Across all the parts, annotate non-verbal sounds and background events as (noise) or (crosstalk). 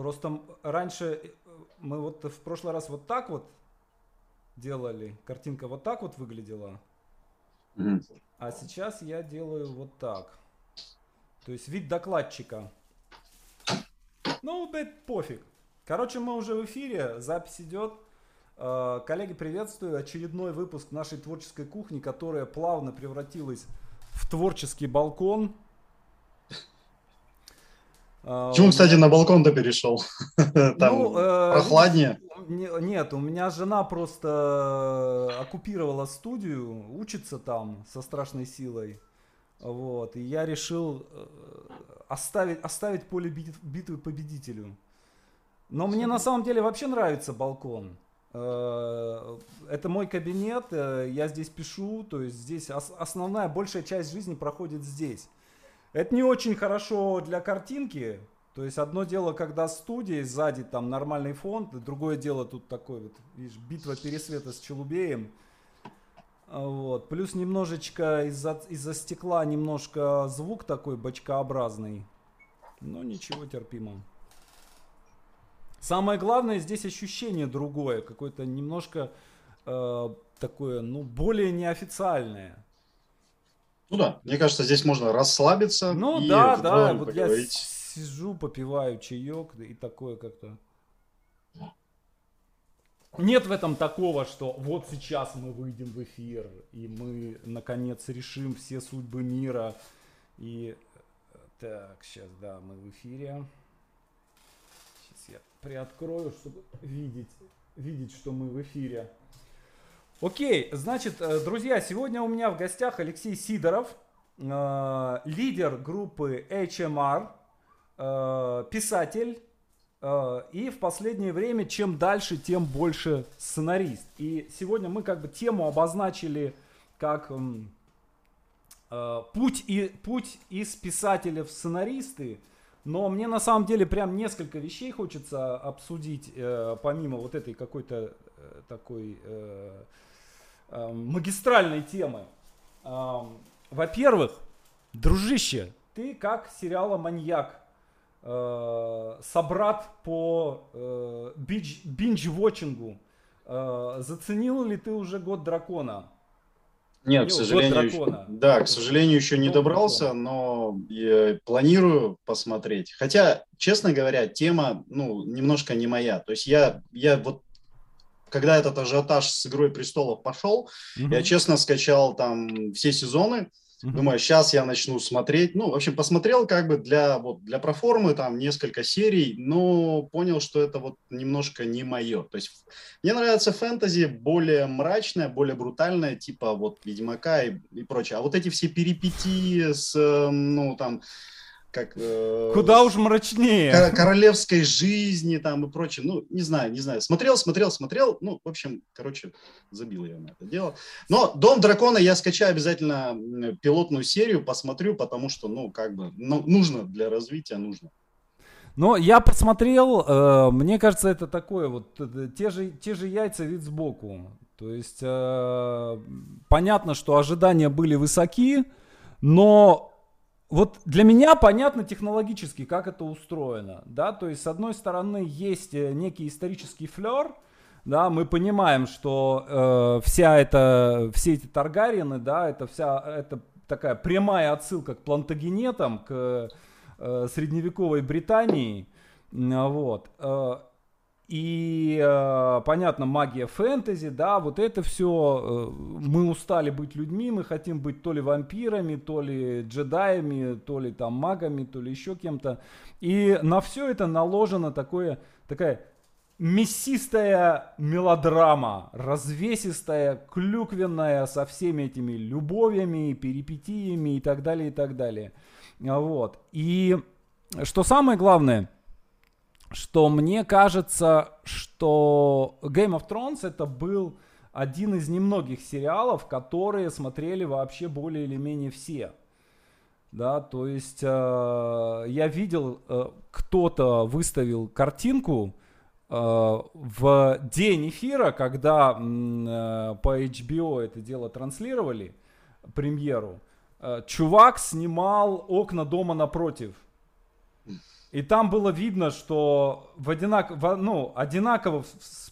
Просто раньше э, мы вот в прошлый раз вот так вот делали, картинка вот так вот выглядела, mm-hmm. а сейчас я делаю вот так. То есть вид докладчика. Ну, это пофиг. Короче, мы уже в эфире, запись идет. Э, коллеги, приветствую. Очередной выпуск нашей творческой кухни, которая плавно превратилась в творческий балкон. А, Почему, кстати, на балкон-то перешел? (laughs) Там ну, э, прохладнее? Нет, у меня жена просто оккупировала студию, учится там со страшной силой. Вот, и я решил э, оставить, оставить поле битвы победителю. Но мне на самом деле вообще нравится балкон. Э, это мой кабинет, я здесь пишу, то есть здесь основная, большая часть жизни проходит здесь. Это не очень хорошо для картинки. То есть одно дело, когда студия, сзади там нормальный фон, другое дело тут такой вот, видишь, битва пересвета с Челубеем. Вот. Плюс немножечко из-за из стекла немножко звук такой бочкообразный. Но ничего, терпимо. Самое главное здесь ощущение другое, какое-то немножко э, такое, ну, более неофициальное. Ну да, мне кажется, здесь можно расслабиться. Ну и да, да, вот поговорить. я сижу, попиваю чаек и такое как-то. Нет в этом такого, что вот сейчас мы выйдем в эфир, и мы наконец решим все судьбы мира. И так, сейчас, да, мы в эфире. Сейчас я приоткрою, чтобы видеть, видеть, что мы в эфире. Окей, значит, э, друзья, сегодня у меня в гостях Алексей Сидоров, э, лидер группы HMR, э, писатель, и в последнее время чем дальше, тем больше сценарист. И сегодня мы как бы тему обозначили как путь, и, путь из писателя в сценаристы. Но мне на самом деле прям несколько вещей хочется обсудить, помимо вот этой какой-то такой Эм, магистральной темы. Эм, во-первых, дружище, ты как сериала «Маньяк», э, собрат по э, бинж-вотчингу, э, заценил ли ты уже «Год дракона»? Нет, к сожалению, еще, да, к сожалению, еще не добрался, но я планирую посмотреть. Хотя, честно говоря, тема, ну, немножко не моя. То есть я, я вот когда этот ажиотаж с «Игрой престолов» пошел, угу. я честно скачал там все сезоны, угу. думаю, сейчас я начну смотреть. Ну, в общем, посмотрел как бы для, вот, для проформы там несколько серий, но понял, что это вот немножко не мое. То есть мне нравится фэнтези более мрачное, более брутальное, типа вот «Ведьмака» и, и прочее. А вот эти все перипетии с, ну, там как... Э, Куда уж мрачнее. Королевской жизни там и прочее. Ну, не знаю, не знаю. Смотрел, смотрел, смотрел. Ну, в общем, короче, забил я на это дело. Но «Дом дракона» я скачаю обязательно пилотную серию, посмотрю, потому что, ну, как бы, ну, нужно для развития, нужно. Но я посмотрел, э, мне кажется, это такое вот, э, те же, те же яйца вид сбоку. То есть, э, понятно, что ожидания были высоки, но вот для меня понятно технологически, как это устроено, да, то есть с одной стороны есть э, некий исторический флер, да, мы понимаем, что э, вся эта, все эти Таргариены, да, это вся, это такая прямая отсылка к плантагенетам, к э, средневековой Британии, вот, э, и э, понятно, магия фэнтези, да, вот это все. Э, мы устали быть людьми, мы хотим быть то ли вампирами, то ли джедаями, то ли там магами, то ли еще кем-то. И на все это наложена такое, такая мясистая мелодрама, развесистая, клюквенная, со всеми этими любовями, перипетиями и так далее, и так далее. Вот. И что самое главное – что мне кажется, что Game of Thrones это был один из немногих сериалов, которые смотрели вообще более или менее все. Да, то есть э, я видел, э, кто-то выставил картинку э, в день эфира, когда э, по HBO это дело транслировали, премьеру. Э, чувак снимал окна дома напротив. И там было видно, что в одинак... ну, одинаково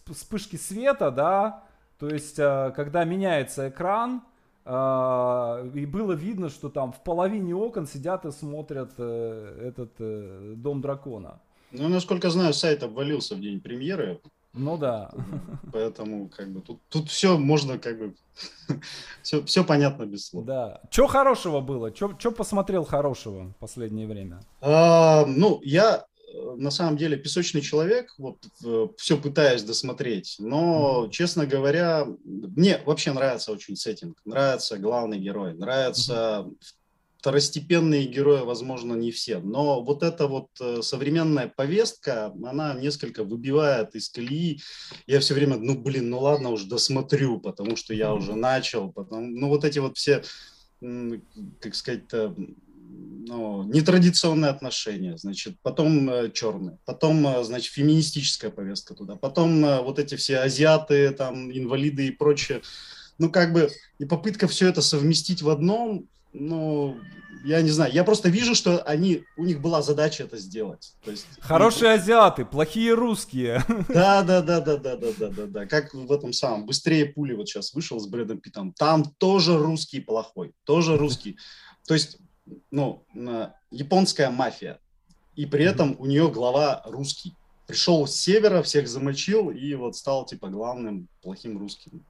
вспышки света, да, то есть, э, когда меняется экран, э, и было видно, что там в половине окон сидят и смотрят э, этот Дом дракона. Ну, насколько знаю, сайт обвалился в день премьеры. Ну да. Поэтому как бы тут, тут все можно как бы (laughs) все, все понятно без слов. Да. Что хорошего было? Что посмотрел хорошего в последнее время? А, ну, я э, на самом деле песочный человек, вот все пытаюсь досмотреть, но, mm-hmm. честно говоря, мне вообще нравится очень сеттинг, нравится главный герой, нравится mm-hmm второстепенные герои, возможно, не все, но вот эта вот э, современная повестка, она несколько выбивает из колеи. Я все время, ну, блин, ну ладно, уже досмотрю, потому что я уже начал. Потом, ну, вот эти вот все, как сказать ну, нетрадиционные отношения, значит, потом э, черные, потом, э, значит, феминистическая повестка туда, потом э, вот эти все азиаты, там, инвалиды и прочее. Ну, как бы, и попытка все это совместить в одном, ну, я не знаю, я просто вижу, что они, у них была задача это сделать. То есть, Хорошие ну, азиаты, плохие русские. (laughs) Да, да, да, да, да, да, да, да, да. Как в этом самом «Быстрее пули» вот сейчас вышел с Брэдом Питтом. Там тоже русский плохой, тоже (laughs) русский. То есть, ну, японская мафия. И при этом у нее глава русский пришел с севера, всех замочил и вот стал типа главным плохим русским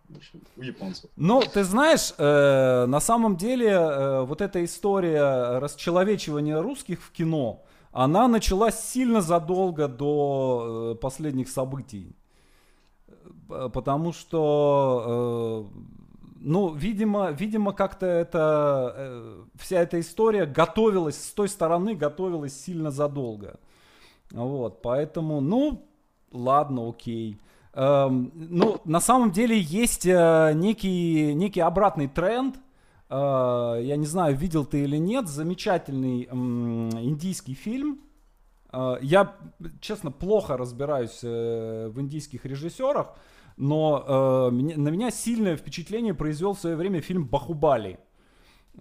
у японцев. Ну, ты знаешь, э, на самом деле э, вот эта история расчеловечивания русских в кино, она началась сильно задолго до э, последних событий. Э, потому что, э, ну, видимо, видимо как-то это, э, вся эта история готовилась, с той стороны готовилась сильно задолго. Вот, поэтому, ну, ладно, окей. Эм, ну, на самом деле есть э, некий, некий обратный тренд. Э, я не знаю, видел ты или нет, замечательный э, индийский фильм. Э, я, честно, плохо разбираюсь э, в индийских режиссерах, но э, на меня сильное впечатление произвел в свое время фильм «Бахубали».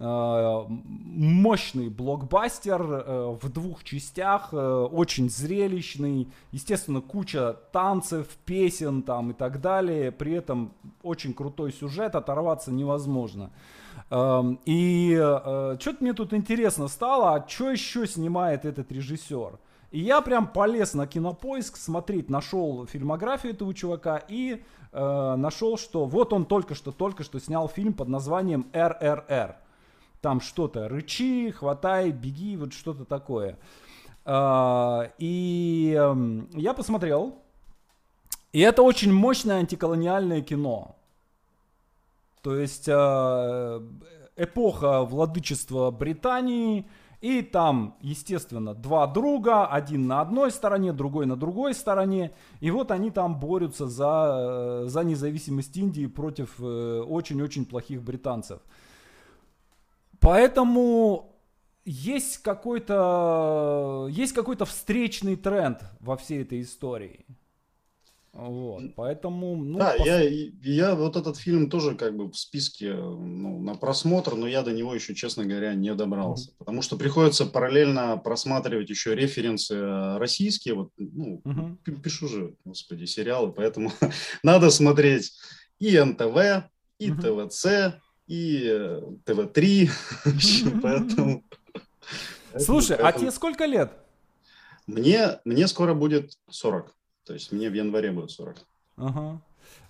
Э, мощный блокбастер э, в двух частях, э, очень зрелищный, естественно, куча танцев, песен там и так далее, при этом очень крутой сюжет, оторваться невозможно. Эм, и что-то мне тут интересно стало, а что еще снимает этот режиссер? И я прям полез на кинопоиск смотреть, нашел фильмографию этого чувака и э, нашел, что вот он только что, только что снял фильм под названием «РРР» там что-то, рычи, хватай, беги, вот что-то такое. А, и эм, я посмотрел, и это очень мощное антиколониальное кино. То есть э, эпоха владычества Британии, и там, естественно, два друга, один на одной стороне, другой на другой стороне. И вот они там борются за, э, за независимость Индии против э, очень-очень плохих британцев. Поэтому есть какой-то есть какой-то встречный тренд во всей этой истории. Вот, поэтому... Ну, да, пос... я, я вот этот фильм тоже как бы в списке ну, на просмотр, но я до него еще, честно говоря, не добрался. Mm-hmm. Потому что приходится параллельно просматривать еще референсы российские. Вот, ну, mm-hmm. пишу же, господи, сериалы, поэтому (laughs) надо смотреть и НТВ, и mm-hmm. ТВЦ, и э, ТВ-3, (laughs) (laughs) поэтому... Слушай, а тебе сколько лет? Мне, мне скоро будет 40, то есть мне в январе будет 40. Ага.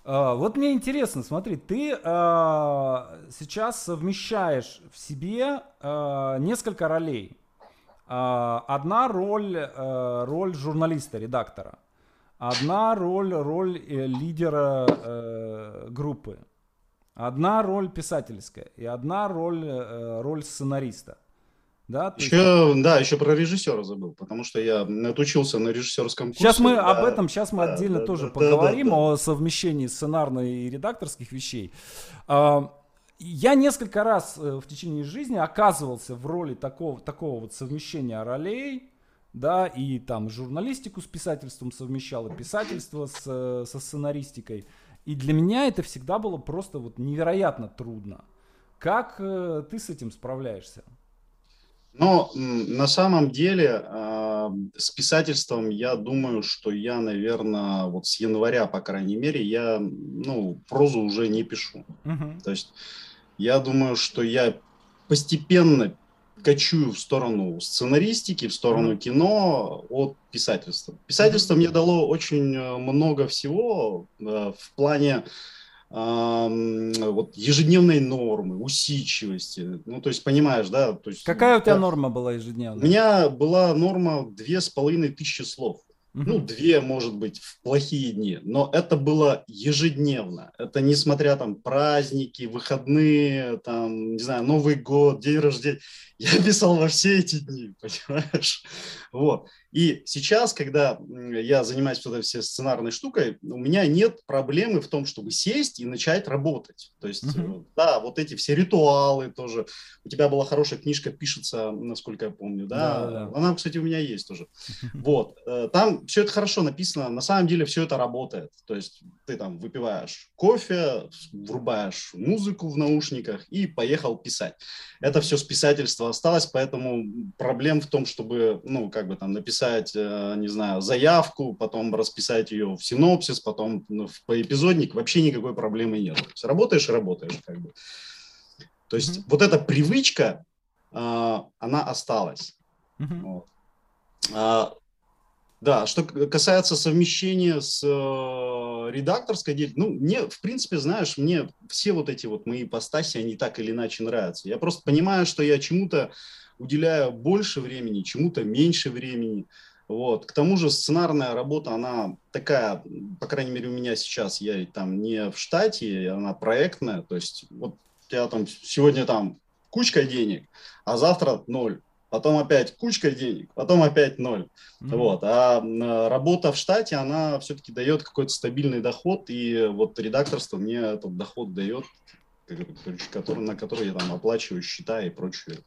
А, вот мне интересно, смотри, ты а, сейчас совмещаешь в себе а, несколько ролей. А, одна роль, а, роль журналиста, редактора. Одна роль, роль э, лидера э, группы. Одна роль писательская и одна роль, э, роль сценариста. Да, еще, есть... да, еще про режиссера забыл, потому что я отучился на режиссерском курсе. Сейчас мы да, об этом, сейчас мы да, отдельно да, тоже да, поговорим да, да, о совмещении сценарной и редакторских вещей. А, я несколько раз э, в течение жизни оказывался в роли такого, такого вот совмещения ролей, да, и там журналистику с писательством совмещал, и писательство с, э, со сценаристикой. И для меня это всегда было просто вот невероятно трудно. Как э, ты с этим справляешься? Ну, на самом деле, э, с писательством я думаю, что я, наверное, вот с января, по крайней мере, я, ну, прозу уже не пишу. Uh-huh. То есть я думаю, что я постепенно качую в сторону сценаристики, в сторону кино от писательства. Писательство мне дало очень э, много всего э, в плане вот ежедневной нормы, усидчивости. Ну, то есть, понимаешь, да? То есть, Какая у тебя да, норма была ежедневная? У меня была норма две с половиной тысячи слов. Ну, две, может быть, в плохие дни. Но это было ежедневно. Это несмотря там праздники, выходные, там, не знаю, Новый год, день рождения. (laughs) Я писал во все эти дни, (laughs) понимаешь? Вот. И сейчас, когда я занимаюсь вот этой всей сценарной штукой, у меня нет проблемы в том, чтобы сесть и начать работать. То есть, uh-huh. да, вот эти все ритуалы тоже. У тебя была хорошая книжка, пишется, насколько я помню, да? да, да. Она, кстати, у меня есть тоже. (laughs) Вот. Э, там все это хорошо написано. На самом деле все это работает. То есть ты там выпиваешь кофе, врубаешь музыку в наушниках и поехал писать. Это все с писательства осталось, поэтому проблем в том, чтобы, ну, как бы там написать написать, э, не знаю, заявку, потом расписать ее в синопсис, потом ну, в поэпизодник, вообще никакой проблемы нет. То есть работаешь и работаешь как бы. То есть mm-hmm. вот эта привычка, а, она осталась. Mm-hmm. Вот. А, да, что касается совмещения с э, редакторской деятельностью, ну, мне, в принципе, знаешь, мне все вот эти вот мои постаси, они так или иначе нравятся. Я просто понимаю, что я чему-то уделяю больше времени, чему-то меньше времени. Вот. К тому же сценарная работа, она такая, по крайней мере, у меня сейчас, я там не в штате, она проектная, то есть вот я там сегодня там кучка денег, а завтра ноль, потом опять кучка денег, потом опять ноль. Mm-hmm. Вот. А работа в штате, она все-таки дает какой-то стабильный доход, и вот редакторство мне этот доход дает, который, на который я там оплачиваю счета и прочее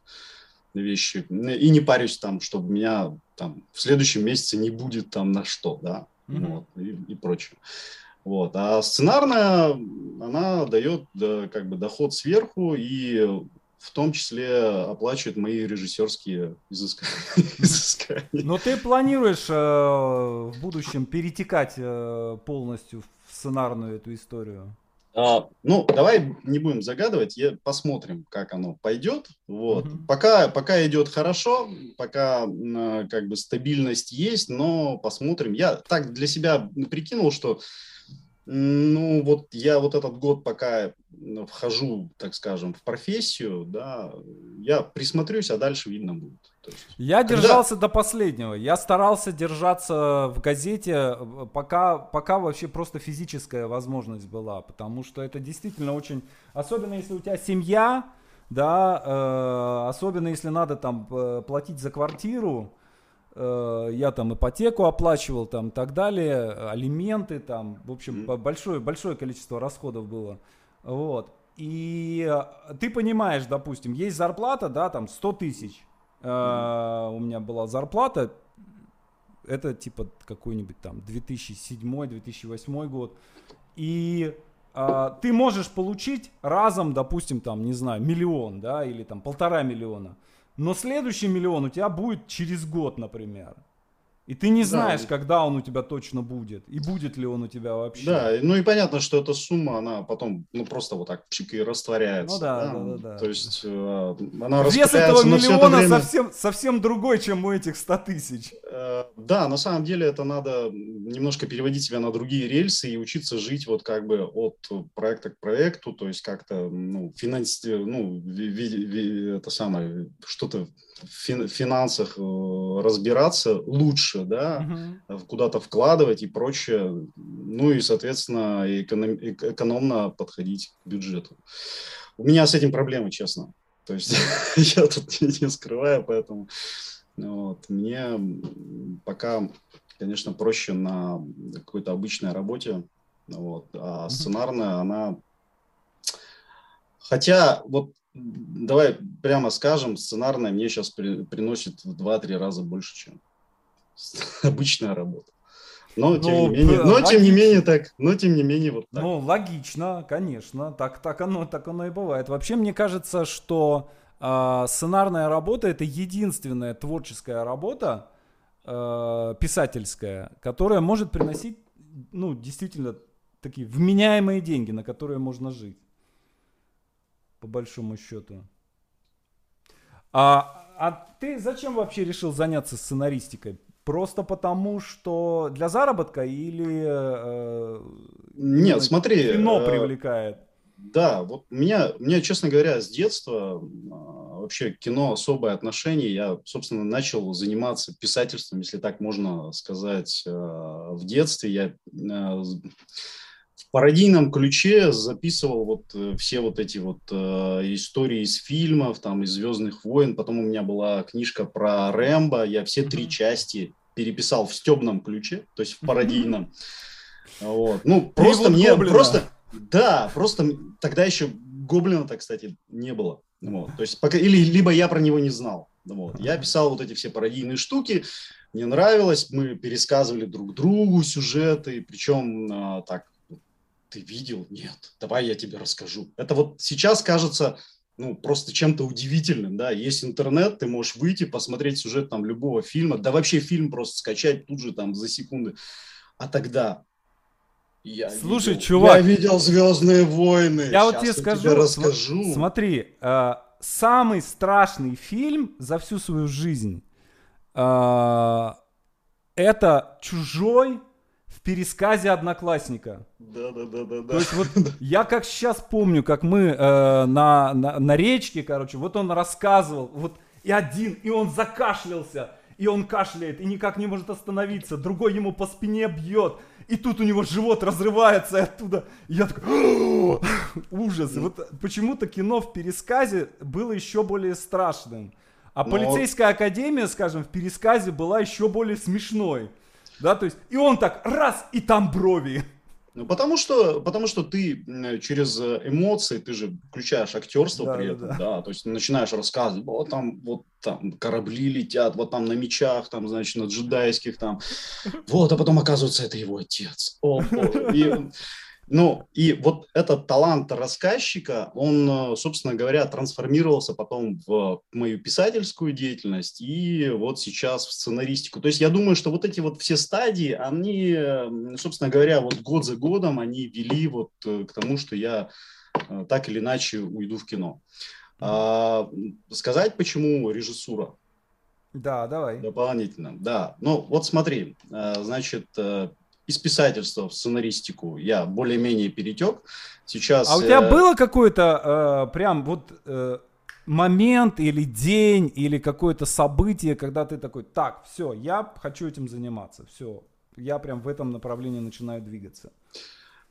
вещи. И не парюсь там, чтобы меня там в следующем месяце не будет там на что, да, mm-hmm. вот, и, и прочее. Вот. А сценарная, она дает да, как бы доход сверху и в том числе оплачивает мои режиссерские (laughs) изыскания. Но ты планируешь э, в будущем перетекать э, полностью в сценарную эту историю? А, ну, давай не будем загадывать, я, посмотрим, как оно пойдет. Вот. Mm-hmm. Пока, пока идет хорошо, пока э, как бы стабильность есть, но посмотрим. Я так для себя прикинул, что ну, вот я вот этот год, пока вхожу, так скажем, в профессию, да, я присмотрюсь, а дальше видно будет. Есть, я когда... держался до последнего. Я старался держаться в газете, пока, пока вообще просто физическая возможность была. Потому что это действительно очень... Особенно если у тебя семья, да, э, особенно если надо там э, платить за квартиру, Э, я там ипотеку оплачивал, там так далее, алименты, там, в общем, mm-hmm. большое, большое количество расходов было. Вот. И э, ты понимаешь, допустим, есть зарплата, да, там 100 тысяч. Mm-hmm. У меня была зарплата, это типа какой-нибудь там 2007-2008 год. И а, ты можешь получить разом, допустим, там, не знаю, миллион, да, или там полтора миллиона. Но следующий миллион у тебя будет через год, например. И ты не знаешь, да. когда он у тебя точно будет, и будет ли он у тебя вообще. Да, ну и понятно, что эта сумма, она потом, ну просто вот так чик и растворяется. Ну да, да, да. да, да. То есть э, она Вес этого миллиона время... совсем, совсем другой, чем у этих 100 тысяч. Э, да, на самом деле это надо немножко переводить себя на другие рельсы и учиться жить вот как бы от проекта к проекту, то есть как-то, ну, финанс... ну, ви, ви, ви, это самое, что-то в финансах э, разбираться лучше, да, угу. куда-то вкладывать и прочее, ну и, соответственно, эконом, экономно подходить к бюджету. У меня с этим проблемы, честно. То есть (laughs) я тут не скрываю, поэтому вот, мне пока, конечно, проще на какой-то обычной работе, вот, а сценарная, она... Хотя вот давай прямо скажем, сценарная мне сейчас при, приносит в 2-3 раза больше, чем (laughs) обычная работа. Но, тем ну, не менее, но тем не менее так, но тем не менее вот так. Ну, логично, конечно, так, так, оно, так оно и бывает. Вообще, мне кажется, что э, сценарная работа это единственная творческая работа, э, писательская, которая может приносить, ну, действительно, такие вменяемые деньги, на которые можно жить. По большому счету. А, а ты зачем вообще решил заняться сценаристикой? Просто потому, что для заработка или э, нет, смотри, кино э, привлекает? Да, вот у меня, у меня, честно говоря, с детства а, вообще кино особое отношение. Я, собственно, начал заниматься писательством, если так можно сказать, э, в детстве. Я э, в пародийном ключе записывал вот э, все вот эти вот истории из фильмов, там, из «Звездных войн». Потом у меня была книжка про Рэмбо. Я все три части переписал в стебном ключе, то есть в пародийном. Вот. Ну, просто мне, просто, да, просто тогда еще Гоблина-то, кстати, не было. Вот. То есть пока, или либо я про него не знал. Вот. Я писал вот эти все пародийные штуки, мне нравилось, мы пересказывали друг другу сюжеты, причем а, так, ты видел? Нет, давай я тебе расскажу. Это вот сейчас кажется, ну, просто чем-то удивительным, да, есть интернет, ты можешь выйти, посмотреть сюжет там любого фильма, да вообще фильм просто скачать тут же там за секунды. А тогда я Слушай, видел, чувак. Я видел Звездные войны. Я вот тебе скажу. Тебе расскажу. Смотри, э, самый страшный фильм за всю свою жизнь э, это чужой в пересказе одноклассника. Да, да, да, да, да. То есть вот я как сейчас помню, как мы э, на, на, на речке, короче, вот он рассказывал, вот и один, и он закашлялся и он кашляет, и никак не может остановиться, другой ему по спине бьет, и тут у него живот разрывается, и оттуда, и я такой, ужас, и вот почему-то кино в пересказе было еще более страшным, а Но... полицейская академия, скажем, в пересказе была еще более смешной, да, то есть, и он так, раз, и там брови, ну, потому что, потому что ты через э, эмоции, ты же включаешь актерство да, при этом, да, да. да, то есть начинаешь рассказывать, вот там, вот там корабли летят, вот там на мечах, там, значит, на джедайских там, вот, а потом оказывается, это его отец. О, и, ну, и вот этот талант рассказчика, он, э, собственно говоря, трансформировался потом в мою писательскую деятельность и вот сейчас в сценаристику. То есть я думаю, что вот эти вот все стадии, они, собственно говоря, вот год за годом, они вели вот э, к тому, что я э, так или иначе уйду в кино. А, сказать, почему режиссура? Да, давай. Дополнительно, да. Ну, вот смотри, значит, из писательства в сценаристику я более-менее перетек. Сейчас... А у тебя э... было какое-то э, прям вот э, момент или день или какое-то событие, когда ты такой, так, все, я хочу этим заниматься, все, я прям в этом направлении начинаю двигаться?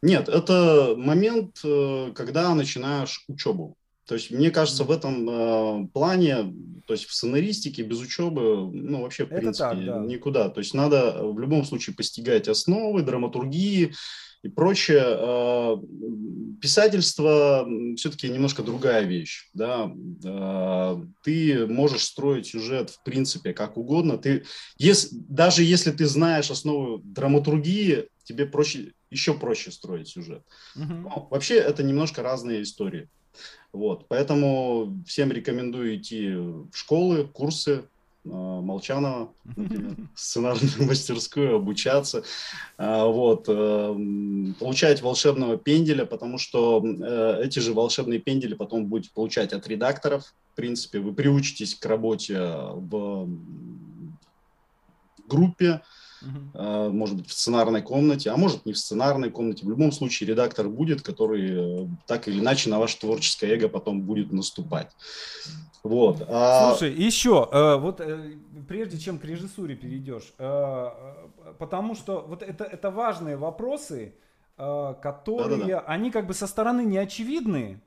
Нет, это момент, э, когда начинаешь учебу. То есть, мне кажется, в этом э, плане, то есть в сценаристике без учебы, ну, вообще, в Это принципе, так, да. никуда. То есть, надо в любом случае постигать основы, драматургии и прочее. Э, писательство все-таки немножко другая вещь, да. Э, ты можешь строить сюжет, в принципе, как угодно. Ты, если, даже если ты знаешь основы драматургии, тебе проще, еще проще строить сюжет. Угу. Но, вообще, это немножко разные истории. Вот, поэтому всем рекомендую идти в школы, курсы, э, Молчанова, (laughs) сценарную мастерскую, обучаться, э, вот, э, получать волшебного пенделя, потому что эти же волшебные пендели потом будете получать от редакторов, в принципе, вы приучитесь к работе в группе, Uh-huh. может быть, в сценарной комнате, а может не в сценарной комнате. В любом случае редактор будет, который э, так или иначе на ваше творческое эго потом будет наступать. Вот. А... Слушай, еще, э, вот прежде чем к режиссуре перейдешь, потому что вот это, это важные вопросы, которые, Да-да-да. они как бы со стороны не очевидны,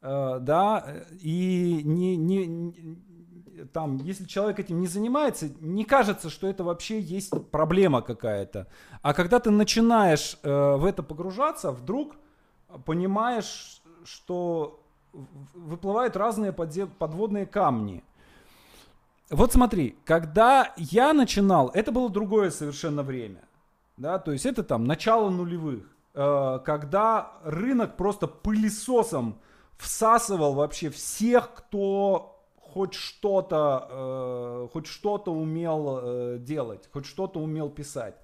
да, и не, не, там, если человек этим не занимается, не кажется, что это вообще есть проблема какая-то. А когда ты начинаешь э, в это погружаться, вдруг понимаешь, что выплывают разные подводные камни. Вот смотри, когда я начинал, это было другое совершенно время. Да, то есть это там начало нулевых, э, когда рынок просто пылесосом всасывал вообще всех, кто хоть что-то, э, хоть что-то умел э, делать, хоть что-то умел писать.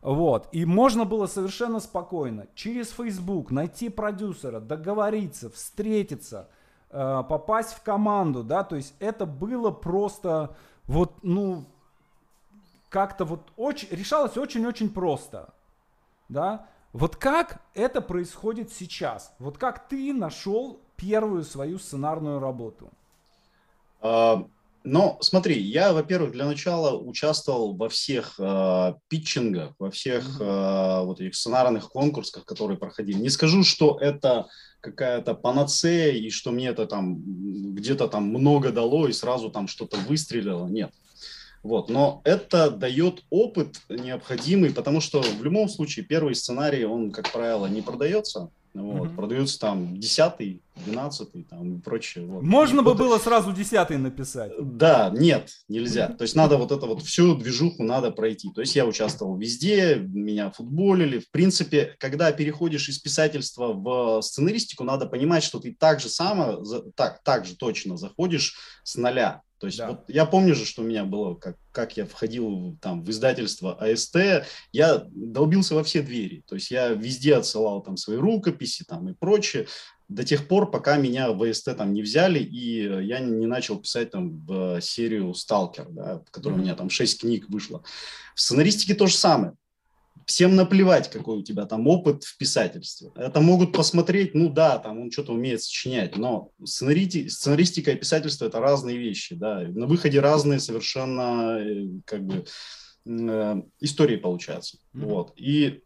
Вот. И можно было совершенно спокойно через Facebook найти продюсера, договориться, встретиться, э, попасть в команду, да, то есть это было просто вот, ну, как-то вот очень, решалось очень-очень просто, да. Вот как это происходит сейчас? Вот как ты нашел первую свою сценарную работу? Но смотри, я, во-первых, для начала участвовал во всех э, питчингах, во всех э, вот этих сценарных конкурсах, которые проходили. Не скажу, что это какая-то панацея и что мне это там где-то там много дало и сразу там что-то выстрелило. Нет. Вот. Но это дает опыт необходимый, потому что в любом случае первый сценарий, он, как правило, не продается. Вот, угу. Продаются там десятый, двенадцатый там и прочее. Вот. Можно бы было сразу десятый написать. Да, нет, нельзя. То есть надо вот это вот всю движуху надо пройти. То есть я участвовал везде, меня футболили. В принципе, когда переходишь из писательства в сценаристику, надо понимать, что ты так же само, так, так же точно заходишь с нуля. То есть да. вот я помню же, что у меня было, как, как я входил там в издательство АСТ, я долбился во все двери. То есть я везде отсылал там свои рукописи там и прочее до тех пор, пока меня в АСТ там не взяли, и я не начал писать там в серию «Сталкер», да, в которой mm-hmm. у меня там шесть книг вышло. В сценаристике то же самое всем наплевать, какой у тебя там опыт в писательстве. Это могут посмотреть, ну да, там он что-то умеет сочинять, но сценарити, сценаристика и писательство – это разные вещи, да. На выходе разные совершенно э, как бы э, истории получаются. Mm-hmm. Вот. И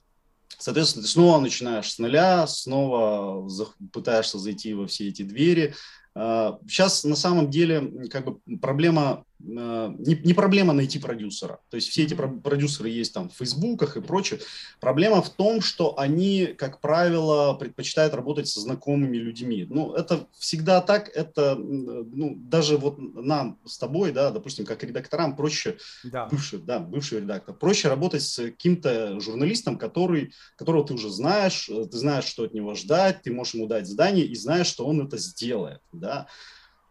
Соответственно, ты снова начинаешь с нуля, снова пытаешься зайти во все эти двери. Сейчас а, на самом деле как бы проблема Э, не, не проблема найти продюсера. То есть все эти продюсеры есть там в фейсбуках и прочее. Проблема в том, что они, как правило, предпочитают работать со знакомыми людьми. Ну, это всегда так. Это, ну, даже вот нам с тобой, да, допустим, как редакторам проще, да. бывший, да, бывший редактор, проще работать с каким-то журналистом, который, которого ты уже знаешь, э, ты знаешь, что от него ждать, ты можешь ему дать задание и знаешь, что он это сделает, да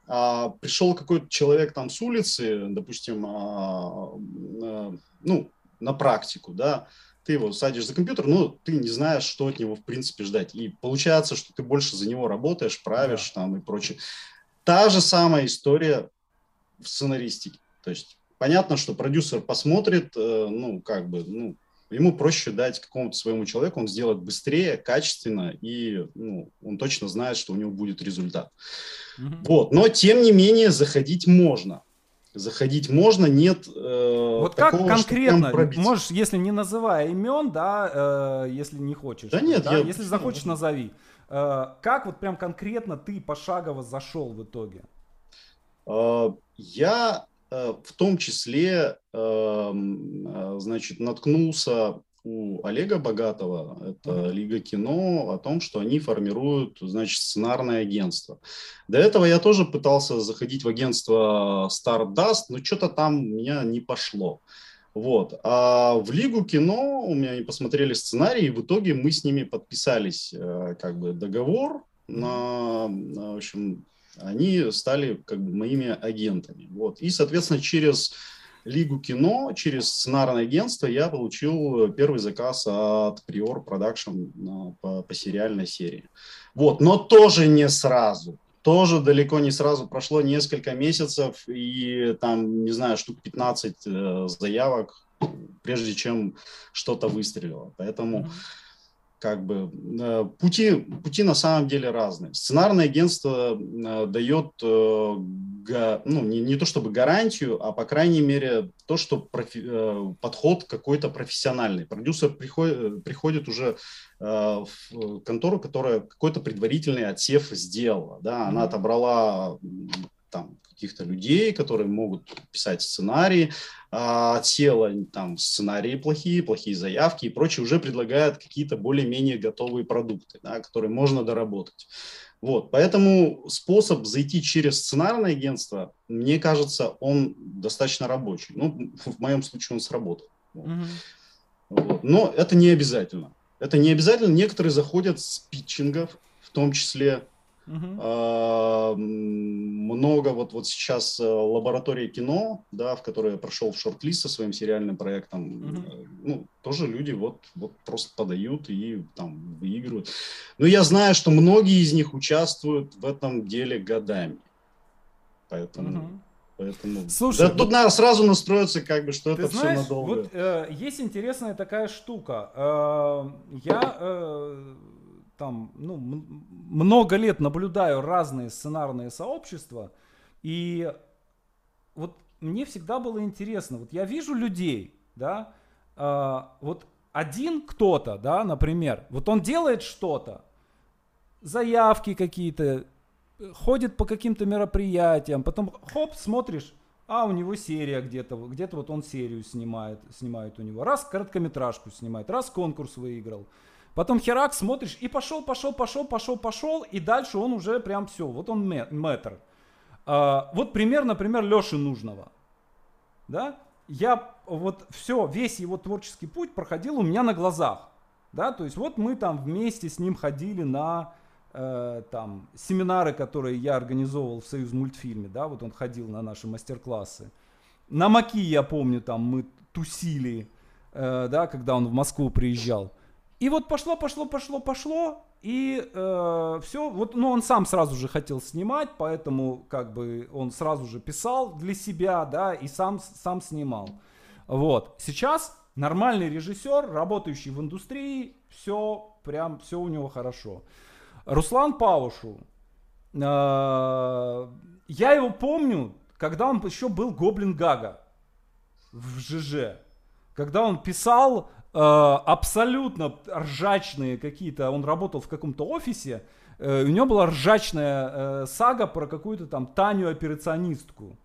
а, пришел какой-то человек там с улицы, допустим, а, а, ну, на практику, да, ты его садишь за компьютер, но ты не знаешь, что от него, в принципе, ждать. И получается, что ты больше за него работаешь, правишь да. там и прочее. Та же самая история в сценаристике. То есть понятно, что продюсер посмотрит, э, ну, как бы, ну, ему проще дать какому-то своему человеку, он сделает быстрее, качественно, и ну, он точно знает, что у него будет результат. Mm-hmm. Вот. Но, тем не менее, заходить можно. Заходить можно, нет э, Вот такого, как конкретно, можешь, если не называя имен, да, э, если не хочешь. Да нет, да, я... Если захочешь, назови. Э, как вот прям конкретно ты пошагово зашел в итоге? Э, я в том числе, эм, э, значит, наткнулся у Олега Богатого, это Лига кино, о том, что они формируют, значит, сценарное агентство. До этого я тоже пытался заходить в агентство Stardust, но что-то там у меня не пошло. Вот. А в Лигу кино у меня они посмотрели сценарий, и в итоге мы с ними подписались э, как бы договор на, в общем, они стали как бы моими агентами. Вот. И, соответственно, через Лигу кино, через сценарное агентство я получил первый заказ от Prior Production по, по сериальной серии. Вот. Но тоже не сразу. Тоже далеко не сразу. Прошло несколько месяцев и там, не знаю, штук 15 э, заявок, прежде чем что-то выстрелило. Поэтому... Mm-hmm как бы э, пути, пути на самом деле разные. Сценарное агентство э, дает, э, ну, не, не то чтобы гарантию, а по крайней мере то, что профи, подход какой-то профессиональный. Продюсер приходит, приходит уже в контору, которая какой-то предварительный отсев сделала. Да? Она отобрала там каких-то людей, которые могут писать сценарии, а, отсела там сценарии плохие, плохие заявки и прочее, уже предлагают какие-то более-менее готовые продукты, да, которые можно доработать. Вот, поэтому способ зайти через сценарное агентство, мне кажется, он достаточно рабочий. Ну, в моем случае он сработал. Вот. Mm-hmm. Вот. Но это не обязательно. Это не обязательно. Некоторые заходят с питчингов, в том числе Uh-huh. Много вот, вот сейчас э, лаборатория кино, да, в которой я прошел в шорт-лист со своим сериальным проектом, uh-huh. ну, тоже люди вот, вот просто подают и там выигрывают. Но я знаю, что многие из них участвуют в этом деле годами. Поэтому... Uh-huh. Поэтому Слушай, да, тут вот, надо сразу настроиться, как бы, что это знаешь, все надолго. Вот э, есть интересная такая штука. Э, я э, там, ну, много лет наблюдаю разные сценарные сообщества, и вот мне всегда было интересно, вот я вижу людей, да, э, вот один кто-то, да, например, вот он делает что-то, заявки какие-то, ходит по каким-то мероприятиям, потом хоп, смотришь, а у него серия где-то, где-то вот он серию снимает, снимает у него. Раз короткометражку снимает, раз конкурс выиграл. Потом херак, смотришь, и пошел, пошел, пошел, пошел, пошел, и дальше он уже прям все, вот он мэтр. А, вот пример, например, Леши Нужного. Да? Я вот все, весь его творческий путь проходил у меня на глазах. Да, то есть вот мы там вместе с ним ходили на э, там семинары, которые я организовывал в Союз мультфильме, да, вот он ходил на наши мастер-классы. На Маки, я помню, там мы тусили, э, да, когда он в Москву приезжал. И вот пошло, пошло, пошло, пошло, и э, все, вот, ну, он сам сразу же хотел снимать, поэтому, как бы, он сразу же писал для себя, да, и сам, сам снимал. Вот, сейчас нормальный режиссер, работающий в индустрии, все, прям, все у него хорошо. Руслан Паушу. Э, я его помню, когда он еще был Гоблин Гага в ЖЖ. Когда он писал абсолютно ржачные какие-то, он работал в каком-то офисе, э, у него была ржачная сага про какую-то там Таню операционистку.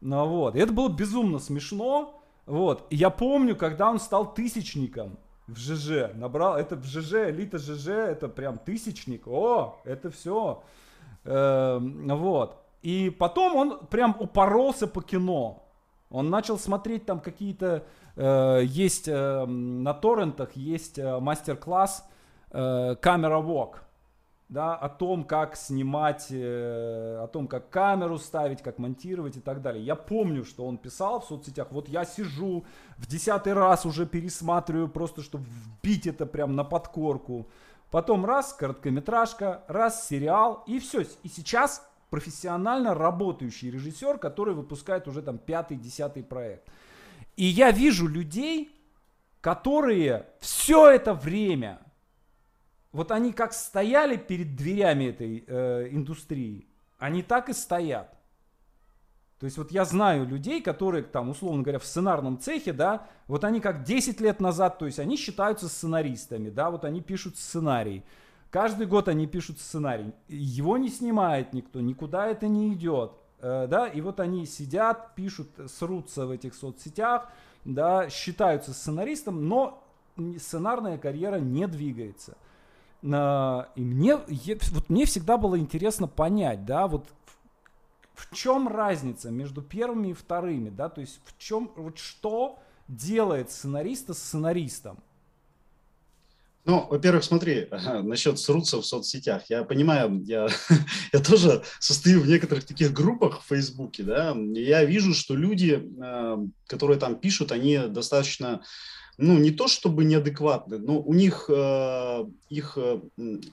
Ну, вот. И это было безумно смешно. Вот. И я помню, когда он стал тысячником в ЖЖ, набрал, это в ЖЖ, элита ЖЖ, это прям тысячник, о, это все, э, вот. И потом он прям упоролся по кино, он начал смотреть там какие-то, э, есть э, на торрентах, есть э, мастер-класс э, камера вок, да, о том, как снимать, э, о том, как камеру ставить, как монтировать и так далее. Я помню, что он писал в соцсетях, вот я сижу в десятый раз уже пересматриваю, просто чтобы вбить это прям на подкорку. Потом раз короткометражка, раз сериал, и все. И сейчас профессионально работающий режиссер, который выпускает уже там пятый, десятый проект. И я вижу людей, которые все это время вот они как стояли перед дверями этой э, индустрии, они так и стоят. То есть вот я знаю людей, которые там, условно говоря, в сценарном цехе, да, вот они как 10 лет назад, то есть они считаются сценаристами, да, вот они пишут сценарий. Каждый год они пишут сценарий. Его не снимает никто, никуда это не идет. Э, да, и вот они сидят, пишут, срутся в этих соцсетях, да, считаются сценаристом, но сценарная карьера не двигается. И мне, вот мне всегда было интересно понять, да, вот в, чем разница между первыми и вторыми, да, то есть в чем, вот что делает сценариста сценаристом? Ну, во-первых, смотри, (laughs) насчет срутся в соцсетях. Я понимаю, я, (laughs) я тоже состою в некоторых таких группах в Фейсбуке, да, я вижу, что люди, э, которые там пишут, они достаточно ну, не то чтобы неадекватны, но у них, э, их, э,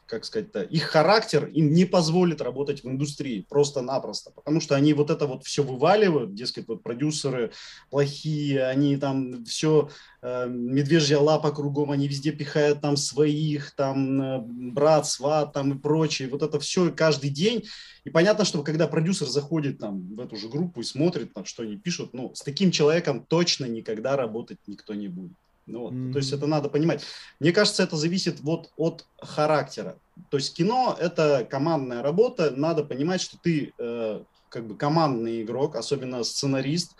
как сказать-то, их характер им не позволит работать в индустрии просто-напросто, потому что они вот это вот все вываливают, дескать, вот продюсеры плохие, они там все, медвежья лапа кругом, они везде пихают там своих, там, э, брат, сват, там и прочее, вот это все каждый день, и понятно, что когда продюсер заходит там в эту же группу и смотрит, там, что они пишут, ну, с таким человеком точно никогда работать никто не будет. Ну, вот. mm-hmm. То есть это надо понимать. Мне кажется, это зависит вот от характера. То есть кино – это командная работа. Надо понимать, что ты э, как бы командный игрок, особенно сценарист,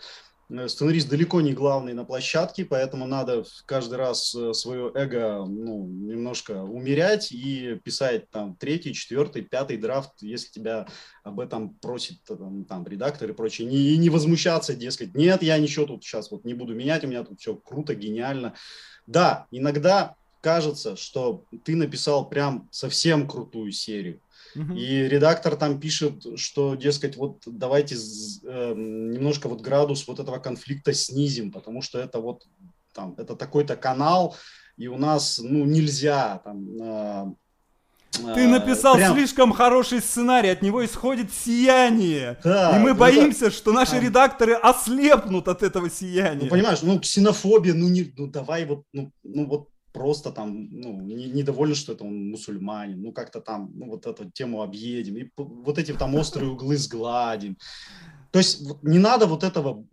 сценарист далеко не главный на площадке, поэтому надо каждый раз э, свое эго ну, немножко умерять и писать там третий, четвертый, пятый драфт, если тебя об этом просит там, там редактор и прочее. Не, и не возмущаться, дескать, нет, я ничего тут сейчас вот не буду менять, у меня тут все круто, гениально. Да, иногда кажется, что ты написал прям совсем крутую серию. И редактор там пишет, что, дескать, вот давайте э, немножко вот градус вот этого конфликта снизим, потому что это вот там, это такой-то канал, и у нас, ну, нельзя там... Э, ты написал прям... слишком хороший сценарий, от него исходит сияние. Да, и мы ну, боимся, что наши а... редакторы ослепнут от этого сияния. Ну, понимаешь, ну, ксенофобия, ну, не, ну давай вот, ну, ну вот просто там, ну, не, недоволен, что это он мусульманин, ну, как-то там, ну, вот эту тему объедем, и вот эти там острые углы сгладим. То есть не надо вот этого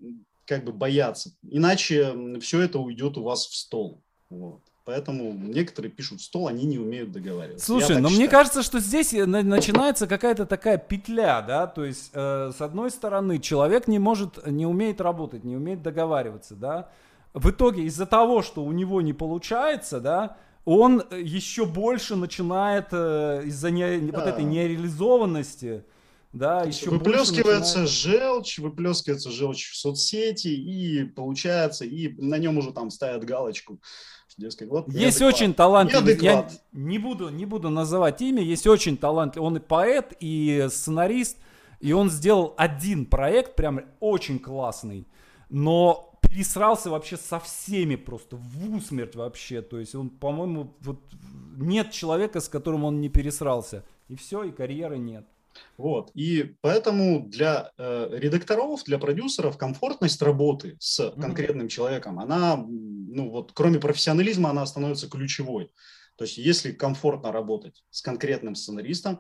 как бы бояться, иначе все это уйдет у вас в стол. Вот. Поэтому некоторые пишут стол, они не умеют договариваться. Слушай, но считаю. мне кажется, что здесь э, начинается какая-то такая петля, да, то есть э, с одной стороны человек не может, не умеет работать, не умеет договариваться, да, в итоге из-за того, что у него не получается, да, он еще больше начинает э, из-за не, да. вот этой нереализованности, да, еще выплескивается начинает... желчь, выплескивается желчь в соцсети и получается, и на нем уже там ставят галочку. Дескать, вот есть очень талантливый, я не буду, не буду называть имя, есть очень талантливый, он и поэт, и сценарист, и он сделал один проект, прям очень классный, но пересрался вообще со всеми просто, в усмерть вообще. То есть он, по-моему, вот нет человека, с которым он не пересрался. И все, и карьеры нет. Вот. И поэтому для э, редакторов, для продюсеров комфортность работы с конкретным mm-hmm. человеком, она, ну вот, кроме профессионализма, она становится ключевой. То есть, если комфортно работать с конкретным сценаристом,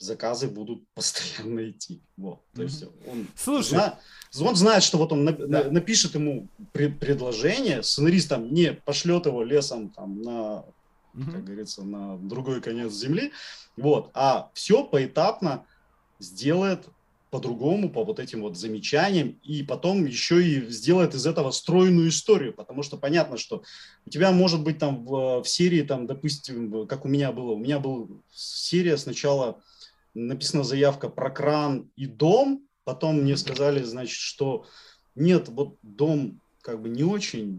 заказы будут (laughs) постоянно идти. Вот. То есть он, Слушай, зна, он знает, что вот он на, да. на, напишет ему при, предложение, сценарист там не пошлет его лесом там на, угу. как говорится, на другой конец земли, вот, а все поэтапно сделает по-другому, по вот этим вот замечаниям, и потом еще и сделает из этого стройную историю, потому что понятно, что у тебя может быть там в, в серии, там, допустим, как у меня было, у меня была серия сначала написана заявка про кран и дом, потом мне сказали, значит, что нет, вот дом как бы не очень,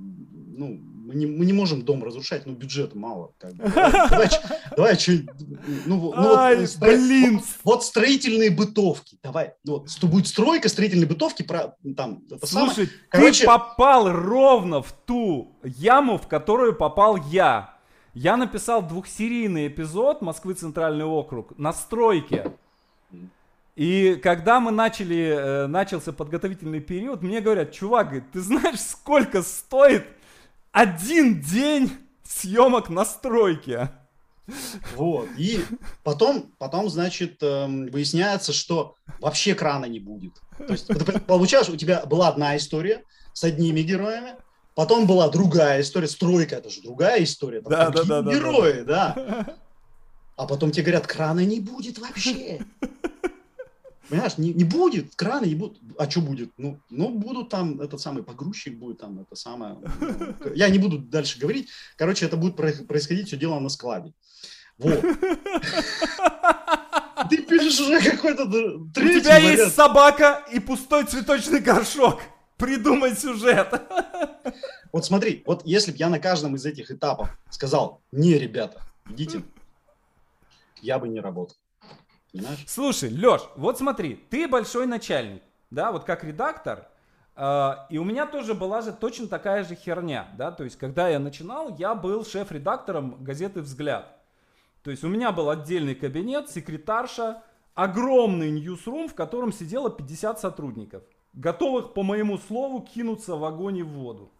ну, мы не, мы не можем дом разрушать, ну, бюджета мало. Как бы. Давай, (laughs) давай, что, ну, ну Ай, вот, стро... блин. Вот, вот строительные бытовки, давай, вот, будет стройка строительной бытовки, про, там, это Слушай, самое. Короче... ты попал ровно в ту яму, в которую попал я. Я написал двухсерийный эпизод Москвы Центральный округ на стройке. И когда мы начали, э, начался подготовительный период, мне говорят, чувак, ты знаешь, сколько стоит один день съемок на стройке? Вот. И потом, потом значит, эм, выясняется, что вообще крана не будет. То есть, получаешь, у тебя была одна история с одними героями, Потом была другая история, стройка, это же другая история, там да, да, да, да, герои, да, да. (laughs) А потом тебе говорят, крана не будет вообще. (laughs) Понимаешь, не, не будет, крана не будет. А что будет? Ну, ну, будут там, этот самый погрузчик будет там, это самое. Ну, я не буду дальше говорить. Короче, это будет происходить все дело на складе. Вот. (laughs) Ты пишешь уже какой-то третий У тебя вариант. есть собака и пустой цветочный горшок. Придумай сюжет. Вот смотри, вот если бы я на каждом из этих этапов сказал, не, ребята, идите, я бы не работал. Понимаешь? Слушай, Леш, вот смотри, ты большой начальник, да, вот как редактор, э, и у меня тоже была же точно такая же херня, да, то есть когда я начинал, я был шеф-редактором газеты «Взгляд». То есть у меня был отдельный кабинет, секретарша, огромный ньюсрум, в котором сидело 50 сотрудников готовых по моему слову кинуться в огонь и в воду,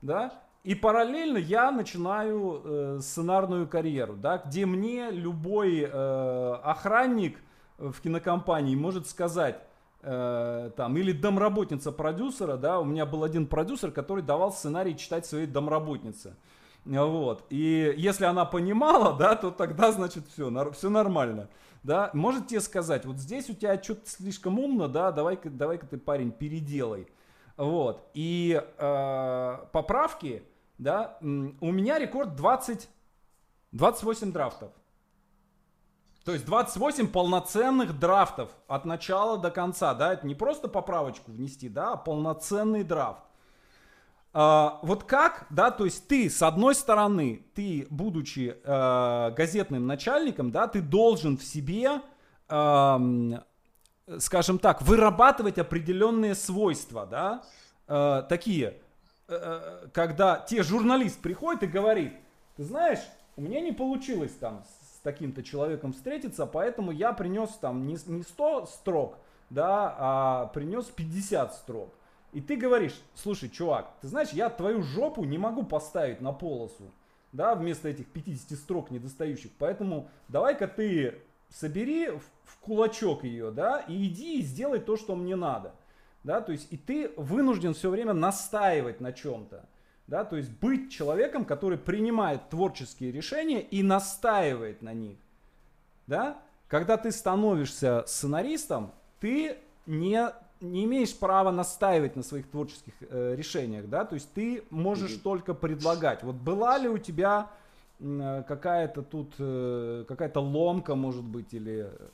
да, и параллельно я начинаю э, сценарную карьеру, да, где мне любой э, охранник в кинокомпании может сказать, э, там, или домработница продюсера, да, у меня был один продюсер, который давал сценарий читать своей домработнице, вот, и если она понимала, (laughs) да, то тогда, значит, все, все нормально да, может тебе сказать, вот здесь у тебя что-то слишком умно, да, давай-ка, давай-ка ты, парень, переделай. Вот, и э, поправки, да, у меня рекорд 20, 28 драфтов. То есть 28 полноценных драфтов от начала до конца, да, это не просто поправочку внести, да, а полноценный драфт. Uh, вот как, да, то есть ты, с одной стороны, ты, будучи uh, газетным начальником, да, ты должен в себе скажем так, вырабатывать определенные свойства, да, э, такие, э, э, когда те журналист приходит и говорит, ты знаешь, у меня не получилось там с таким-то человеком встретиться, поэтому я принес там не, не 100 строк, да, а принес 50 строк. И ты говоришь, слушай, чувак, ты знаешь, я твою жопу не могу поставить на полосу, да, вместо этих 50 строк недостающих, поэтому давай-ка ты собери в, кулачок ее, да, и иди и сделай то, что мне надо. Да, то есть и ты вынужден все время настаивать на чем-то. Да, то есть быть человеком, который принимает творческие решения и настаивает на них. Да? Когда ты становишься сценаристом, ты не, не имеешь права настаивать на своих творческих э, решениях. Да? То есть ты можешь mm-hmm. только предлагать. Вот была ли у тебя Э, какая-то тут, э, какая-то ломка, может быть, или э,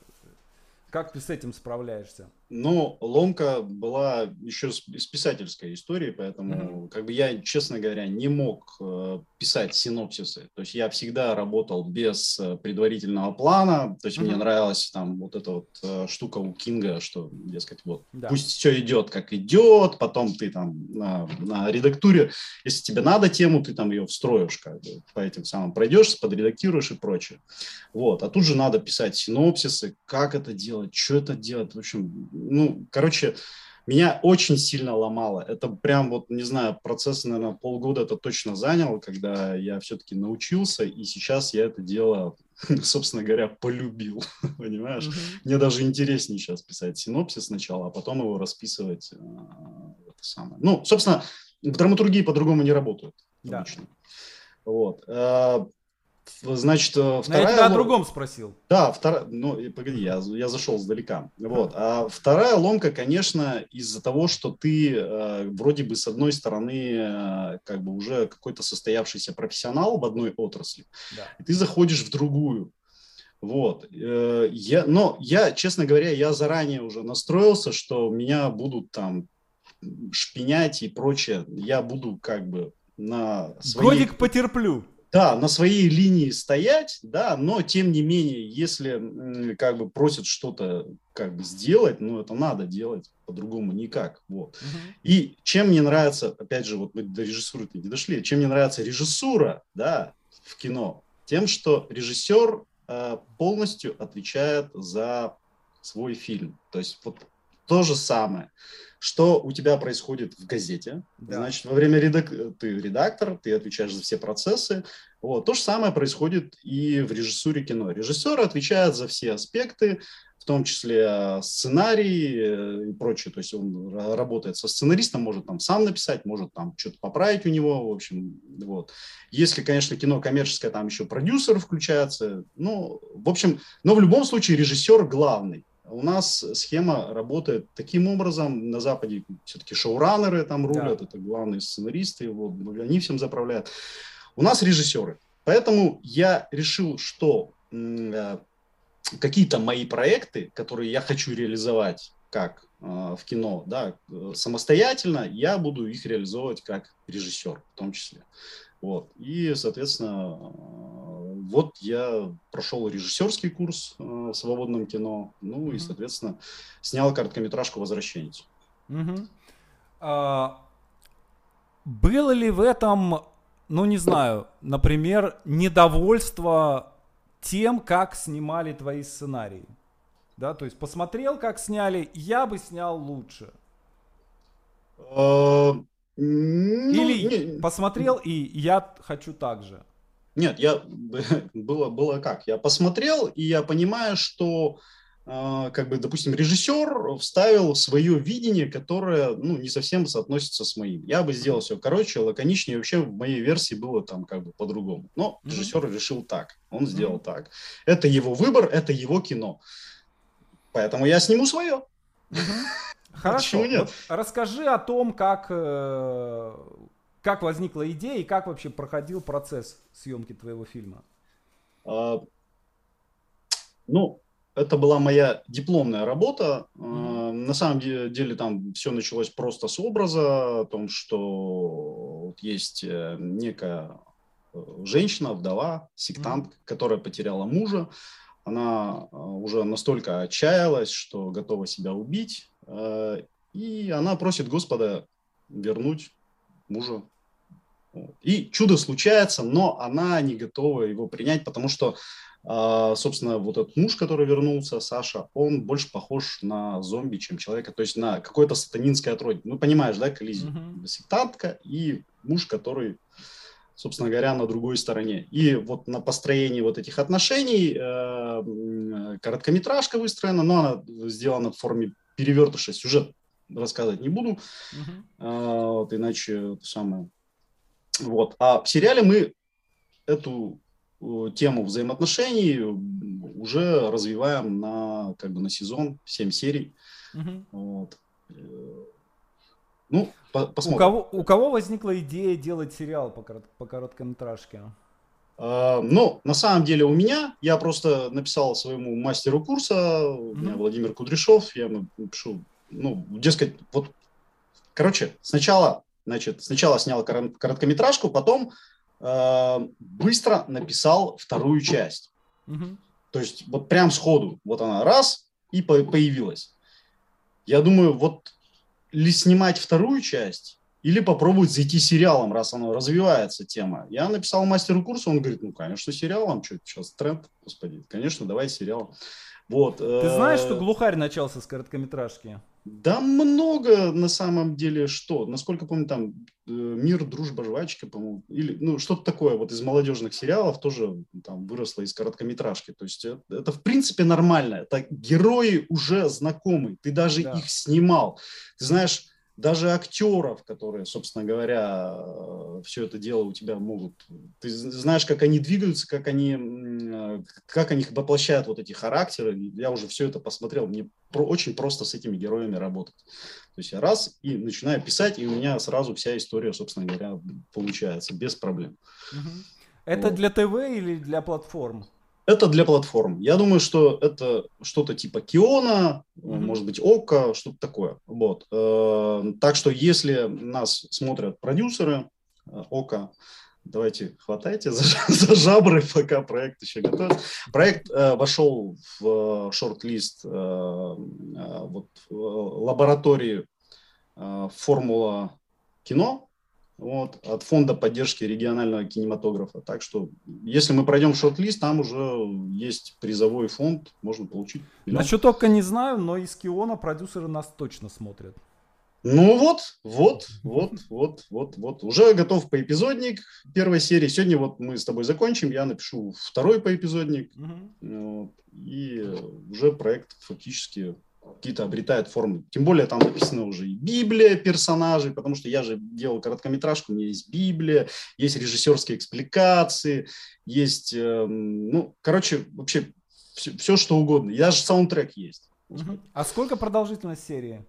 как ты с этим справляешься? Ну, ломка была еще из писательской истории, поэтому, mm-hmm. как бы я, честно говоря, не мог э, писать синопсисы. То есть я всегда работал без э, предварительного плана. То есть mm-hmm. мне нравилась там вот эта вот э, штука у Кинга, что, дескать, вот да. пусть все идет как идет, потом ты там на, на редактуре, если тебе надо тему, ты там ее встроишь, как бы по этим самым пройдешь, подредактируешь и прочее. Вот. А тут же надо писать синопсисы, как это делать, что это делать. В общем, ну, короче, меня очень сильно ломало. Это прям вот, не знаю, процесс, наверное, полгода это точно занял, когда я все-таки научился, и сейчас я это дело, (laughs) собственно говоря, полюбил, (laughs) понимаешь? Mm-hmm. Мне даже интереснее сейчас писать синопсис сначала, а потом его расписывать. Э, это самое. Ну, собственно, в драматургии по-другому не работают. Да. Обычно. Вот. Э, Значит, э, вторая... Я тебя о другом спросил. Да, вторая... Ну, погоди, я, я зашел сдалека. Вот. А вторая ломка, конечно, из-за того, что ты э, вроде бы с одной стороны э, как бы уже какой-то состоявшийся профессионал в одной отрасли, да. и ты заходишь в другую. Вот. Э, я, но я, честно говоря, я заранее уже настроился, что меня будут там шпинять и прочее. Я буду как бы на своей... Годик потерплю да, на своей линии стоять, да, но тем не менее, если как бы просят что-то как бы сделать, ну это надо делать, по-другому никак, вот. Uh-huh. И чем мне нравится, опять же, вот мы до режиссуры не дошли, чем мне нравится режиссура, да, в кино, тем, что режиссер э, полностью отвечает за свой фильм, то есть вот то же самое что у тебя происходит в газете. Да. Значит, во время редак... ты редактор, ты отвечаешь за все процессы. Вот. То же самое происходит и в режиссуре кино. Режиссер отвечает за все аспекты, в том числе сценарий э, и прочее. То есть он работает со сценаристом, может там сам написать, может там что-то поправить у него. В общем, вот. Если, конечно, кино коммерческое, там еще продюсер включается. Ну, в общем, но в любом случае режиссер главный. У нас схема работает таким образом. На Западе все-таки шоураннеры там рулят, да. это главные сценаристы, вот, они всем заправляют. У нас режиссеры. Поэтому я решил, что э, какие-то мои проекты, которые я хочу реализовать как э, в кино, да, самостоятельно, я буду их реализовывать как режиссер в том числе. Вот. И, соответственно, вот я прошел режиссерский курс э, в свободном кино, ну mm-hmm. и, соответственно, снял короткометражку «Возвращенец». Mm-hmm. А, было ли в этом, ну не знаю, например, недовольство тем, как снимали твои сценарии? Да, то есть посмотрел, как сняли, я бы снял лучше. А, ну, Или посмотрел и я хочу так же. Нет, я (laughs) было, было как? Я посмотрел, и я понимаю, что э, как бы, допустим, режиссер вставил свое видение, которое ну, не совсем соотносится с моим. Я бы сделал все короче, лаконичнее. Вообще в моей версии было там как бы по-другому. Но режиссер mm-hmm. решил так. Он сделал mm-hmm. так. Это его выбор, это его кино. Поэтому я сниму свое. Mm-hmm. (laughs) Хорошо. нет? Вот расскажи о том, как, э, как возникла идея и как вообще проходил процесс съемки твоего фильма. А, ну, это была моя дипломная работа. Mm-hmm. На самом деле, там все началось просто с образа, о том, что вот есть э, некая э, женщина, вдова, сектант, mm-hmm. которая потеряла мужа. она уже настолько отчаялась, что готова себя убить, и она просит Господа вернуть мужа. И чудо случается, но она не готова его принять, потому что а, собственно, вот этот муж, который вернулся, Саша, он больше похож на зомби, чем человека, то есть на какое-то сатанинское отродье. Ну, понимаешь, да, коллизию? Mm-hmm. Сектантка и муж, который, собственно говоря, на другой стороне. И вот на построении вот этих отношений э, короткометражка выстроена, но она сделана в форме перевертыша. Сюжет рассказывать не буду, mm-hmm. вот, иначе самое. Вот. А в сериале мы эту Э, тему взаимоотношений уже развиваем на, как бы, на сезон, 7 серий. Угу. Вот. Э, ну, по посмотрим. У кого, у кого возникла идея делать сериал по, корот, по короткометражке? Uh, ну, на самом деле у меня, я просто написал своему мастеру курса, mm-hmm. у меня Владимир Кудряшов, я ему пишу, ну, дескать, вот, короче, сначала, значит, сначала снял короткометражку, потом Э, быстро написал вторую часть. Угу. То есть вот прям сходу, вот она раз и по появилась. Я думаю, вот ли снимать вторую часть, или попробовать зайти сериалом, раз оно развивается тема. Я написал мастеру курса, он говорит, ну, конечно, сериалом, что сейчас тренд, господи, конечно, давай сериал. Вот. Ты знаешь, что э, глухарь начался с короткометражки? Да много на самом деле что. Насколько помню, там э, «Мир, дружба, жвачка», по-моему, или ну что-то такое вот из молодежных сериалов тоже там выросло из короткометражки. То есть это, это в принципе нормально. Это герои уже знакомы, ты даже да. их снимал. Ты знаешь, даже актеров, которые, собственно говоря, э, все это дело у тебя могут. Ты знаешь, как они двигаются, как они, э, как они воплощают вот эти характеры. Я уже все это посмотрел. Мне про, очень просто с этими героями работать. То есть я раз и начинаю писать, и у меня сразу вся история, собственно говоря, получается без проблем. Это вот. для ТВ или для платформ? Это для платформ. Я думаю, что это что-то типа Киона, mm-hmm. может быть, Ока, что-то такое. Вот. Э, так что если нас смотрят продюсеры э, Ока, давайте хватайте за, (laughs) за жабры, пока проект еще готов. Проект э, вошел в шорт-лист э, э, вот, лаборатории э, Формула кино вот, от фонда поддержки регионального кинематографа. Так что, если мы пройдем шорт-лист, там уже есть призовой фонд, можно получить. Миллион. Насчет только не знаю, но из Киона продюсеры нас точно смотрят. Ну вот, вот, вот, вот, вот, вот. Уже готов поэпизодник первой серии. Сегодня вот мы с тобой закончим, я напишу второй поэпизодник. Угу. Вот, и уже проект фактически какие-то обретают формы. Тем более там написано уже и Библия персонажей, потому что я же делал короткометражку, у меня есть Библия, есть режиссерские экспликации, есть, э, ну, короче, вообще все, все что угодно. И даже саундтрек есть. А сколько продолжительность серии?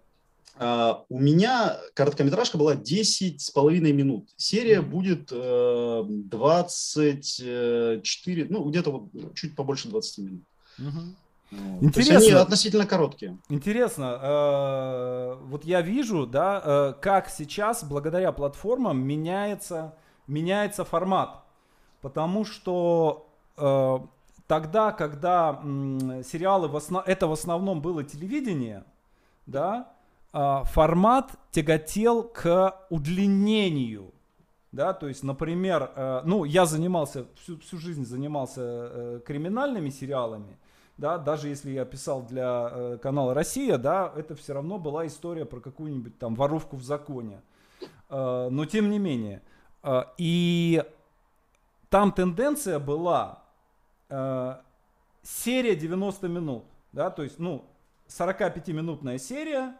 Uh, у меня короткометражка была 10 с половиной минут. Серия mm-hmm. будет uh, э, 24, ну, где-то вот чуть побольше 20 минут. Mm-hmm. Интересно. Они относительно короткие. Интересно. Э, вот я вижу, да, э, как сейчас благодаря платформам меняется, меняется формат. Потому что э, тогда, когда сериалы, в основ... это в основном было телевидение, да, формат тяготел к удлинению. Да, то есть, например, ну, я занимался, всю, всю жизнь занимался криминальными сериалами, да, даже если я писал для э, канала Россия, да, это все равно была история про какую-нибудь там воровку в законе. Э, но тем не менее. Э, и там тенденция была э, серия 90 минут, да, то есть, ну, 45-минутная серия,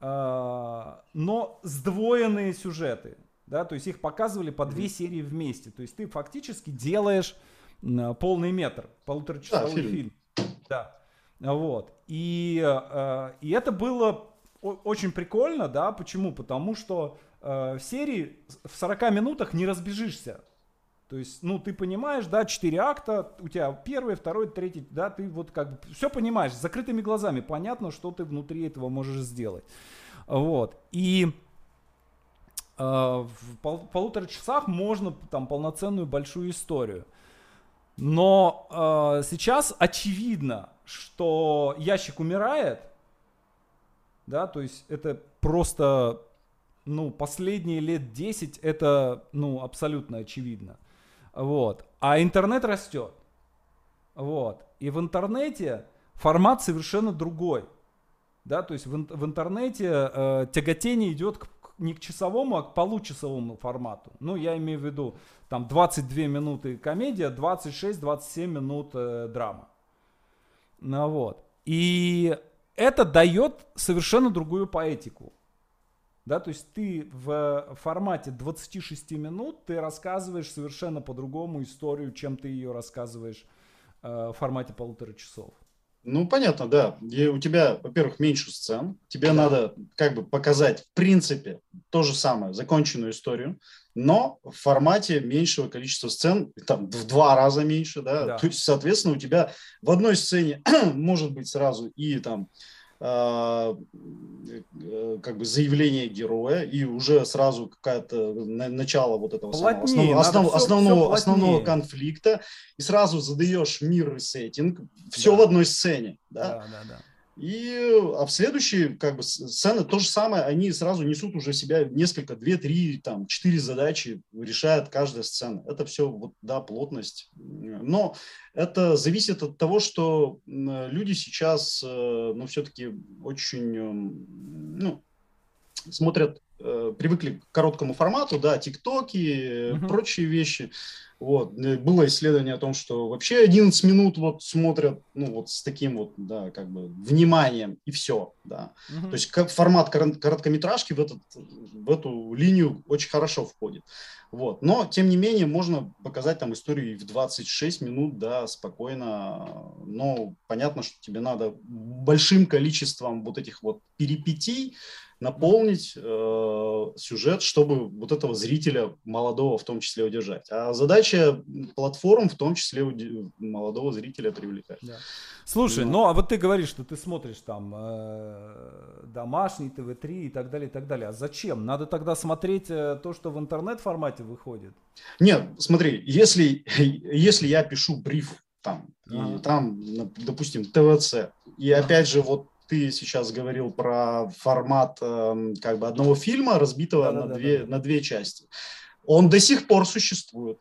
э, но сдвоенные сюжеты, да, то есть их показывали по две серии вместе, то есть ты фактически делаешь полный метр, полуторачасовой да, фильм. фильм. Да. Вот. И, э, и это было очень прикольно, да, почему? Потому что э, в серии в 40 минутах не разбежишься. То есть, ну, ты понимаешь, да, 4 акта, у тебя первый, второй, третий, да, ты вот как бы все понимаешь, с закрытыми глазами понятно, что ты внутри этого можешь сделать. Вот. И э, в пол, полутора часах можно там полноценную большую историю. Но э, сейчас очевидно, что ящик умирает, да, то есть это просто, ну, последние лет 10 это, ну, абсолютно очевидно. Вот. А интернет растет. Вот. И в интернете формат совершенно другой. Да, то есть в, в интернете э, тяготение идет к, не к часовому, а к получасовому формату. Ну, я имею в виду, там 22 минуты комедия, 26-27 минут э, драма. Ну, вот. И это дает совершенно другую поэтику. Да, то есть ты в формате 26 минут ты рассказываешь совершенно по-другому историю, чем ты ее рассказываешь э, в формате полутора часов. Ну, понятно, да. И у тебя, во-первых, меньше сцен. Тебе да. надо как бы показать, в принципе, то же самое, законченную историю, но в формате меньшего количества сцен, там, в два раза меньше, да. да. То есть, соответственно, у тебя в одной сцене (clears throat) может быть сразу и там а, э, как бы заявление героя и уже сразу какое-то начало вот этого плотнее, самого основ, основ, все, основного, все основного конфликта и сразу задаешь мир и сеттинг все да. в одной сцене да? Да, да, да. И, а в следующие, как бы, сцены то же самое, они сразу несут уже в себя несколько, две, три, там, четыре задачи, решает каждая сцена. Это все, вот, да, плотность. Но это зависит от того, что люди сейчас, э, ну, все-таки очень, эм, ну, смотрят, э, привыкли к короткому формату, да, тиктоки, угу. прочие вещи. Вот. Э, было исследование о том, что вообще 11 минут вот смотрят, ну, вот с таким вот, да, как бы вниманием, и все, да. Угу. То есть как формат короткометражки в, этот, в эту линию очень хорошо входит. Вот. Но, тем не менее, можно показать там историю и в 26 минут, да, спокойно. Но понятно, что тебе надо большим количеством вот этих вот перипетий, наполнить э, сюжет, чтобы вот этого зрителя молодого в том числе удержать. А задача платформ в том числе молодого зрителя привлекать. Да. Слушай, Но... ну а вот ты говоришь, что ты смотришь там э, домашний ТВ-3 и так далее, и так далее. А зачем? Надо тогда смотреть э, то, что в интернет-формате выходит? Нет, смотри, если, если я пишу бриф там, и там, допустим, ТВЦ, и опять же вот ты сейчас говорил про формат э, как бы одного фильма, разбитого да, на, да, две, да, на две части. Он до сих пор существует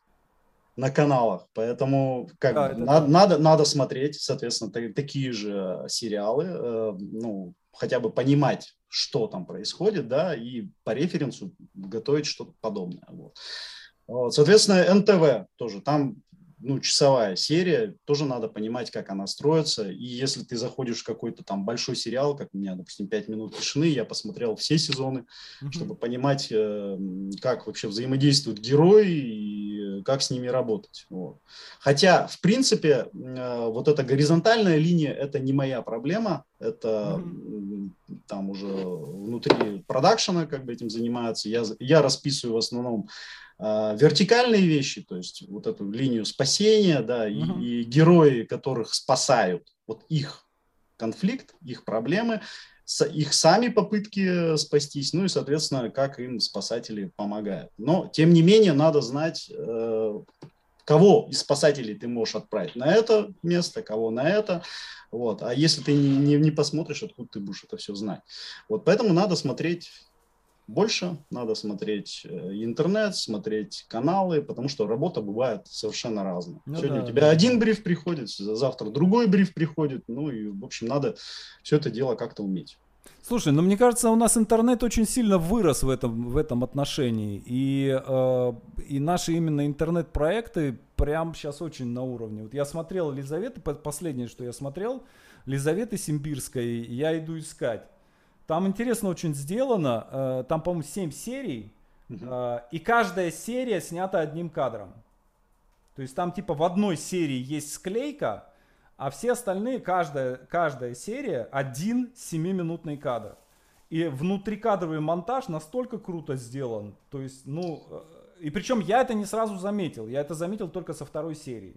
на каналах, поэтому как да, бы, надо, надо, надо смотреть, соответственно, такие же сериалы, э, ну, хотя бы понимать, что там происходит, да, и по референсу готовить что-то подобное. Вот. Вот, соответственно, НТВ тоже, там ну, часовая серия, тоже надо понимать, как она строится. И если ты заходишь в какой-то там большой сериал, как у меня, допустим, «Пять минут тишины», я посмотрел все сезоны, mm-hmm. чтобы понимать, э, как вообще взаимодействуют герои и как с ними работать. Вот. Хотя, в принципе, э, вот эта горизонтальная линия – это не моя проблема, это mm-hmm. там уже внутри продакшена как бы этим занимаются. Я, я расписываю в основном вертикальные вещи, то есть вот эту линию спасения, да, и, uh-huh. и герои, которых спасают, вот их конфликт, их проблемы, их сами попытки спастись, ну и, соответственно, как им спасатели помогают. Но, тем не менее, надо знать, э, кого из спасателей ты можешь отправить на это место, кого на это. Вот. А если ты не, не, не посмотришь, откуда ты будешь это все знать. Вот поэтому надо смотреть больше, надо смотреть э, интернет, смотреть каналы, потому что работа бывает совершенно разная. Ну, Сегодня да, у тебя да. один бриф приходит, завтра другой бриф приходит, ну и, в общем, надо все это дело как-то уметь. Слушай, ну мне кажется, у нас интернет очень сильно вырос в этом, в этом отношении. И, э, и наши именно интернет-проекты прям сейчас очень на уровне. Вот я смотрел Лизаветы, последнее, что я смотрел, Лизаветы Симбирской, я иду искать. Там интересно очень сделано. Э, там, по-моему, 7 серий. Uh-huh. И каждая серия снята одним кадром. То есть там типа в одной серии есть склейка, а все остальные, каждая, каждая серия один 7-минутный кадр. И внутрикадровый монтаж настолько круто сделан. То есть, ну, э, и причем я это не сразу заметил. Я это заметил только со второй серии.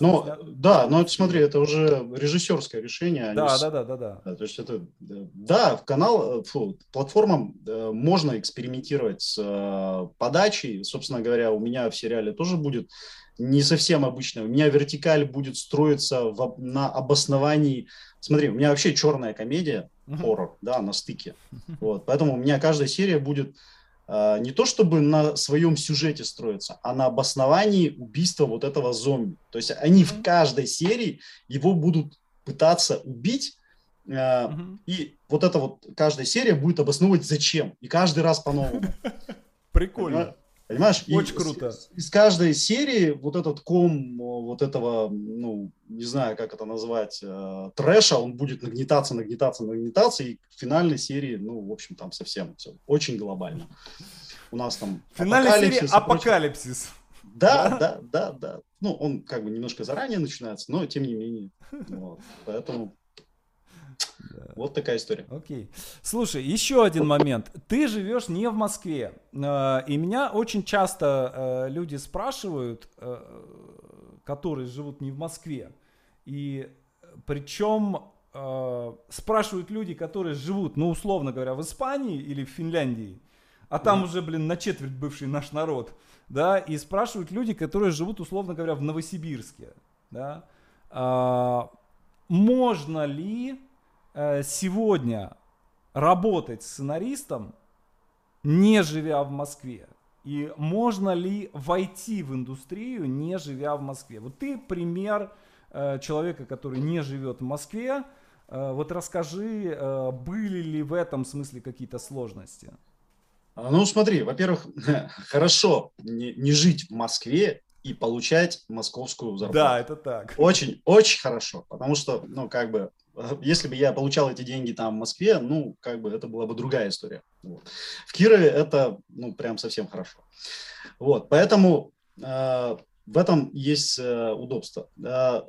Ну, да, но смотри, это уже режиссерское решение. Да, да, да, да, да, да. То есть это, да, канал, э, фу, платформам э, можно экспериментировать с э, подачей. Собственно говоря, у меня в сериале тоже будет не совсем обычно. У меня вертикаль будет строиться в, на обосновании. Смотри, у меня вообще черная комедия, хоррор, да, на стыке. (laughs) Вот, поэтому у меня каждая серия будет а, не то чтобы на своем сюжете строиться, а на обосновании убийства вот этого зомби. То есть они в каждой серии его будут пытаться убить, uh и вот это вот каждая серия будет обосновывать зачем, и каждый раз по-новому. (laughs) Прикольно. Понимаешь? Очень и круто. Из, из каждой серии вот этот ком вот этого, ну, не знаю, как это назвать, э, трэша, он будет нагнетаться, нагнетаться, нагнетаться, и в финальной серии, ну, в общем, там совсем все очень глобально. У нас там Финальная серия апокалипсис. Да, да, да, да, да. Ну, он как бы немножко заранее начинается, но тем не менее. Вот. Поэтому да. Вот такая история. Окей. Слушай, еще один момент. Ты живешь не в Москве. Э, и меня очень часто э, люди спрашивают, э, которые живут не в Москве. И причем спрашивают люди, которые живут, ну, условно говоря, в Испании или в Финляндии, а там mm. уже, блин, на четверть бывший наш народ, да, и спрашивают люди, которые живут, условно говоря, в Новосибирске, да, можно ли сегодня работать сценаристом, не живя в Москве? И можно ли войти в индустрию, не живя в Москве? Вот ты пример э, человека, который не живет в Москве. Э, вот расскажи, были ли в этом смысле какие-то сложности? А, ну, смотри, во-первых, (laughs) хорошо не, не жить в Москве и получать московскую зарплату. Да, это так. Очень, очень хорошо, потому что, ну, как бы, если бы я получал эти деньги там в Москве, ну, как бы это была бы другая история. Вот. В Кирове это, ну, прям совсем хорошо. Вот, поэтому э, в этом есть э, удобство. Э,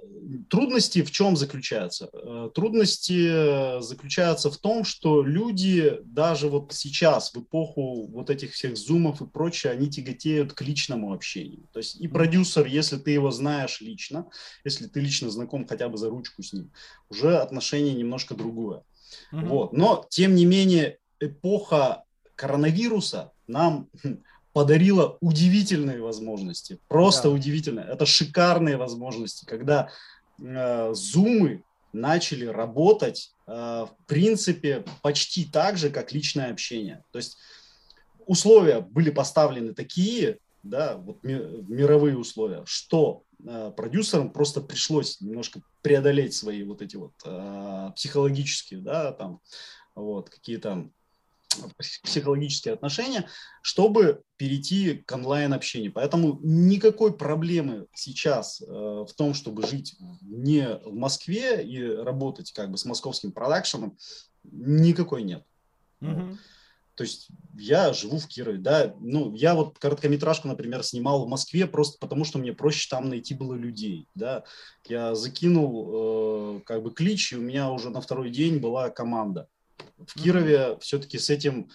трудности в чем заключаются? Э, трудности заключаются в том, что люди даже вот сейчас, в эпоху вот этих всех зумов и прочее, они тяготеют к личному общению. То есть и продюсер, если ты его знаешь лично, если ты лично знаком хотя бы за ручку с ним, уже отношение немножко другое. Mm-hmm. Вот. Но, тем не менее, эпоха коронавируса нам хм, подарила удивительные возможности, просто да. удивительные. Это шикарные возможности, когда э, зумы начали работать, э, в принципе, почти так же, как личное общение. То есть условия были поставлены такие, да, вот ми, мировые условия, что э, продюсерам просто пришлось немножко преодолеть свои вот эти вот э, психологические, да, там, вот, какие-то психологические отношения, чтобы перейти к онлайн-общению. Поэтому никакой проблемы сейчас э, в том, чтобы жить не в Москве и работать как бы с московским продакшеном, никакой нет. Mm-hmm. То есть я живу в Кирове, да, ну, я вот короткометражку, например, снимал в Москве просто потому, что мне проще там найти было людей, да. Я закинул э, как бы клич, и у меня уже на второй день была команда. В Кирове все-таки с этим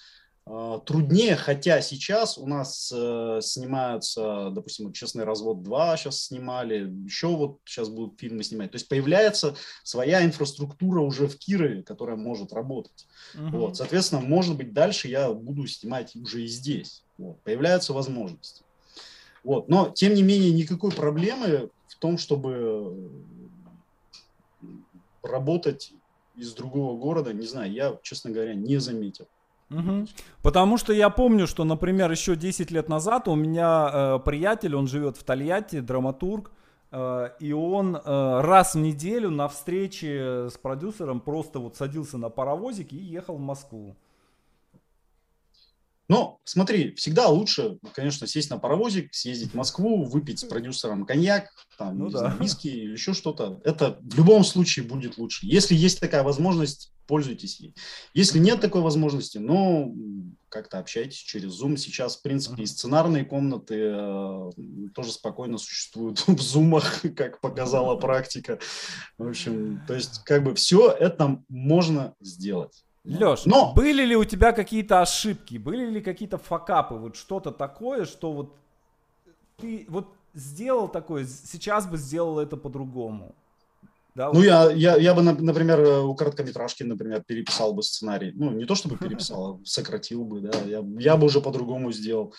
э, труднее, хотя сейчас у нас э, снимаются, допустим, «Честный развод 2» сейчас снимали, еще вот сейчас будут фильмы снимать. То есть появляется своя инфраструктура уже в Кирове, которая может работать. Угу. Вот, соответственно, может быть, дальше я буду снимать уже и здесь. Вот, появляются возможности. Вот, но, тем не менее, никакой проблемы в том, чтобы работать из другого города, не знаю, я, честно говоря, не заметил. Угу. Потому что я помню, что, например, еще 10 лет назад у меня э, приятель, он живет в Тольятти, драматург, э, и он э, раз в неделю на встрече с продюсером просто вот садился на паровозик и ехал в Москву. Но смотри, всегда лучше, конечно, сесть на паровозик, съездить в Москву, выпить с продюсером коньяк, там, ну, да. знаю, виски или еще что-то. Это в любом случае будет лучше. Если есть такая возможность, пользуйтесь ей. Если нет такой возможности, ну, как-то общайтесь через Zoom. Сейчас, в принципе, и сценарные комнаты э, тоже спокойно существуют в зумах, как показала практика. В общем, то есть, как бы все это можно сделать. Леш, Но... были ли у тебя какие-то ошибки, были ли какие-то факапы, вот что-то такое, что вот ты, вот сделал такое, сейчас бы сделал это по-другому. Да, ну, вот. я, я, я бы, например, у короткометражки, например, переписал бы сценарий. Ну, не то чтобы (laughs) переписал, а сократил бы, да. Я, я бы уже по-другому сделал.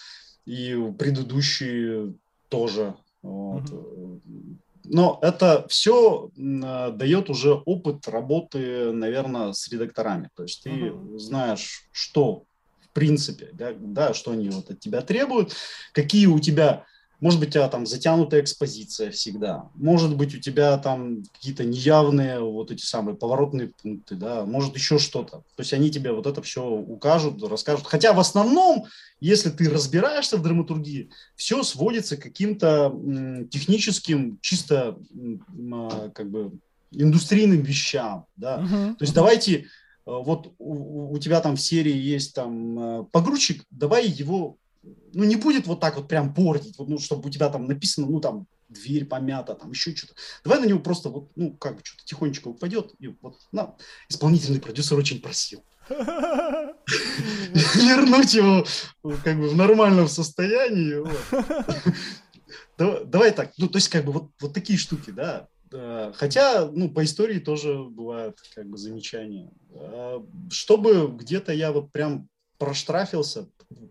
И предыдущие тоже. Вот. Но это все дает уже опыт работы, наверное, с редакторами. То есть ты uh-huh. знаешь, что в принципе, да, да, что они вот от тебя требуют, какие у тебя может быть, у тебя там затянутая экспозиция всегда. Может быть, у тебя там какие-то неявные вот эти самые поворотные пункты, да, может еще что-то. То есть они тебе вот это все укажут, расскажут. Хотя в основном, если ты разбираешься в драматургии, все сводится к каким-то техническим, чисто а, как бы индустрийным вещам, да. Uh-huh. То есть давайте э, вот у, у тебя там в серии есть там э, погрузчик, давай его ну, не будет вот так вот прям портить, вот, ну, чтобы у тебя там написано, ну, там, дверь помята, там, еще что-то. Давай на него просто вот, ну, как бы что-то тихонечко упадет, и вот, на, исполнительный продюсер очень просил. (laughs) Вернуть его, как бы, в нормальном состоянии. Давай так, ну, то есть, как бы, вот, вот такие штуки, да. Хотя, ну, по истории тоже бывают, как бы, замечания. А, чтобы где-то я вот прям проштрафился,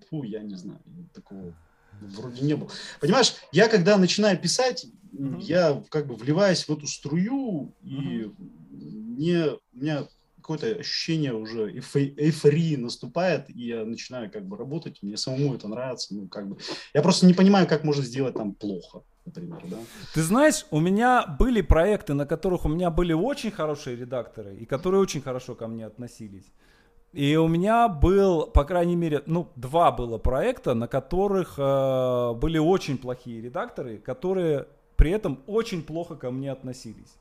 фу, я не знаю, такого вроде не было. Понимаешь, я когда начинаю писать, mm-hmm. я как бы вливаюсь в эту струю, и mm-hmm. мне, у меня какое-то ощущение уже эйфории наступает, и я начинаю как бы работать, мне самому это нравится, ну как бы, я просто не понимаю, как можно сделать там плохо. Например, да? Ты знаешь, у меня были проекты, на которых у меня были очень хорошие редакторы, и которые очень хорошо ко мне относились. И у меня был, по крайней мере, ну, два было проекта, на которых э, были очень плохие редакторы, которые при этом очень плохо ко мне относились.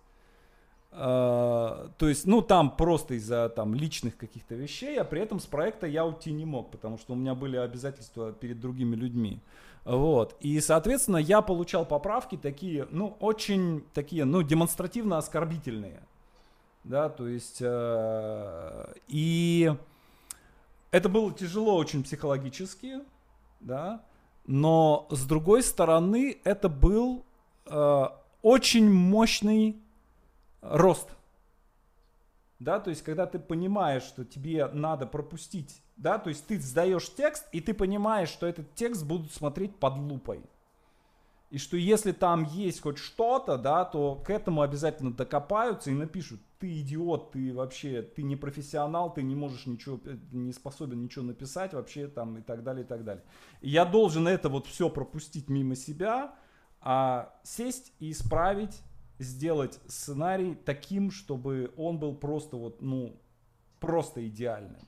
Э, то есть, ну, там просто из-за там личных каких-то вещей, а при этом с проекта я уйти не мог, потому что у меня были обязательства перед другими людьми. Вот. И, соответственно, я получал поправки такие, ну, очень такие, ну, демонстративно оскорбительные да, то есть э, и это было тяжело очень психологически, да, но с другой стороны это был э, очень мощный рост, да, то есть когда ты понимаешь, что тебе надо пропустить, да, то есть ты сдаешь текст и ты понимаешь, что этот текст будут смотреть под лупой. И что если там есть хоть что-то, да, то к этому обязательно докопаются и напишут, ты идиот, ты вообще, ты не профессионал, ты не можешь ничего, э, не способен ничего написать вообще там и так далее, и так далее. И я должен это вот все пропустить мимо себя, а сесть и исправить, сделать сценарий таким, чтобы он был просто вот, ну, просто идеальным.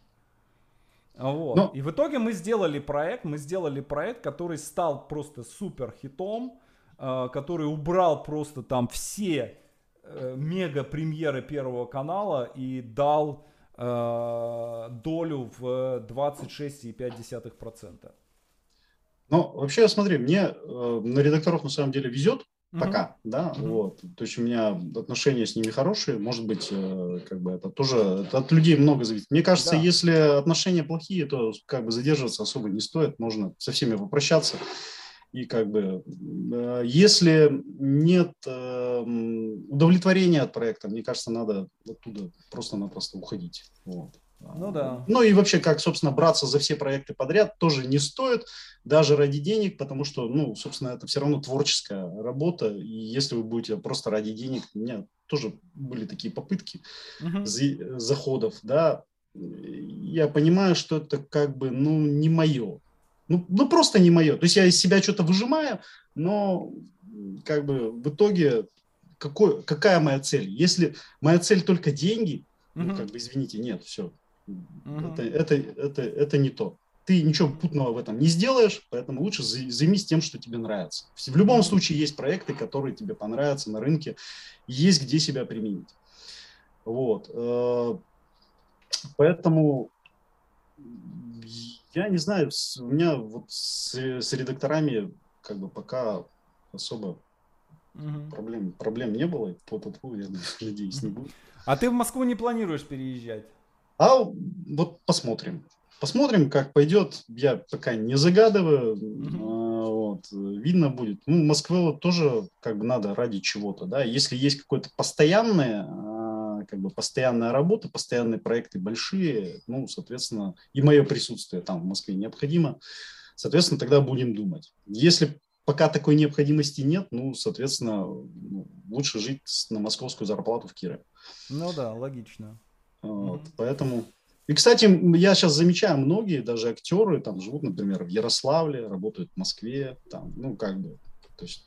Вот. Но... И в итоге мы сделали проект, мы сделали проект, который стал просто супер хитом, э, который убрал просто там все э, мега премьеры Первого канала и дал э, долю в 26,5%. Ну, вообще, смотри, мне э, на редакторов на самом деле везет, Пока, mm-hmm. да, mm-hmm. вот. То есть у меня отношения с ними хорошие, может быть, э, как бы это тоже это от людей много зависит. Мне кажется, да. если отношения плохие, то как бы задерживаться особо не стоит, можно со всеми попрощаться. И как бы, э, если нет э, удовлетворения от проекта, мне кажется, надо оттуда просто-напросто уходить. Вот. Ну да. Ну и вообще, как, собственно, браться за все проекты подряд тоже не стоит, даже ради денег, потому что, ну, собственно, это все равно творческая работа, и если вы будете просто ради денег, у меня тоже были такие попытки uh-huh. за, заходов, да, я понимаю, что это как бы, ну, не мое. Ну, ну, просто не мое. То есть я из себя что-то выжимаю, но как бы в итоге какой, какая моя цель? Если моя цель только деньги, uh-huh. ну, как бы, извините, нет, все, Угу. Это, это, это, это не то. Ты ничего путного в этом не сделаешь, поэтому лучше займись тем, что тебе нравится. В любом случае есть проекты, которые тебе понравятся на рынке, есть где себя применить. Вот. Э, поэтому я не знаю, у меня вот с, с редакторами как бы пока особо угу. проблем, проблем не было. По -по я (laughs) надеюсь, не будет. А ты в Москву не планируешь переезжать? А вот посмотрим. Посмотрим, как пойдет. Я пока не загадываю. Mm-hmm. вот. видно будет. Ну, Москве тоже как бы надо ради чего-то, да. Если есть какое-то постоянное, а, как бы постоянная работа, постоянные проекты большие, ну, соответственно, и мое присутствие там в Москве необходимо, соответственно, тогда будем думать. Если пока такой необходимости нет, ну, соответственно, ну, лучше жить на московскую зарплату в Кирове. Ну да, логично. Вот, mm-hmm. Поэтому и, кстати, я сейчас замечаю, многие даже актеры там живут, например, в Ярославле, работают в Москве, там, ну, как бы, то есть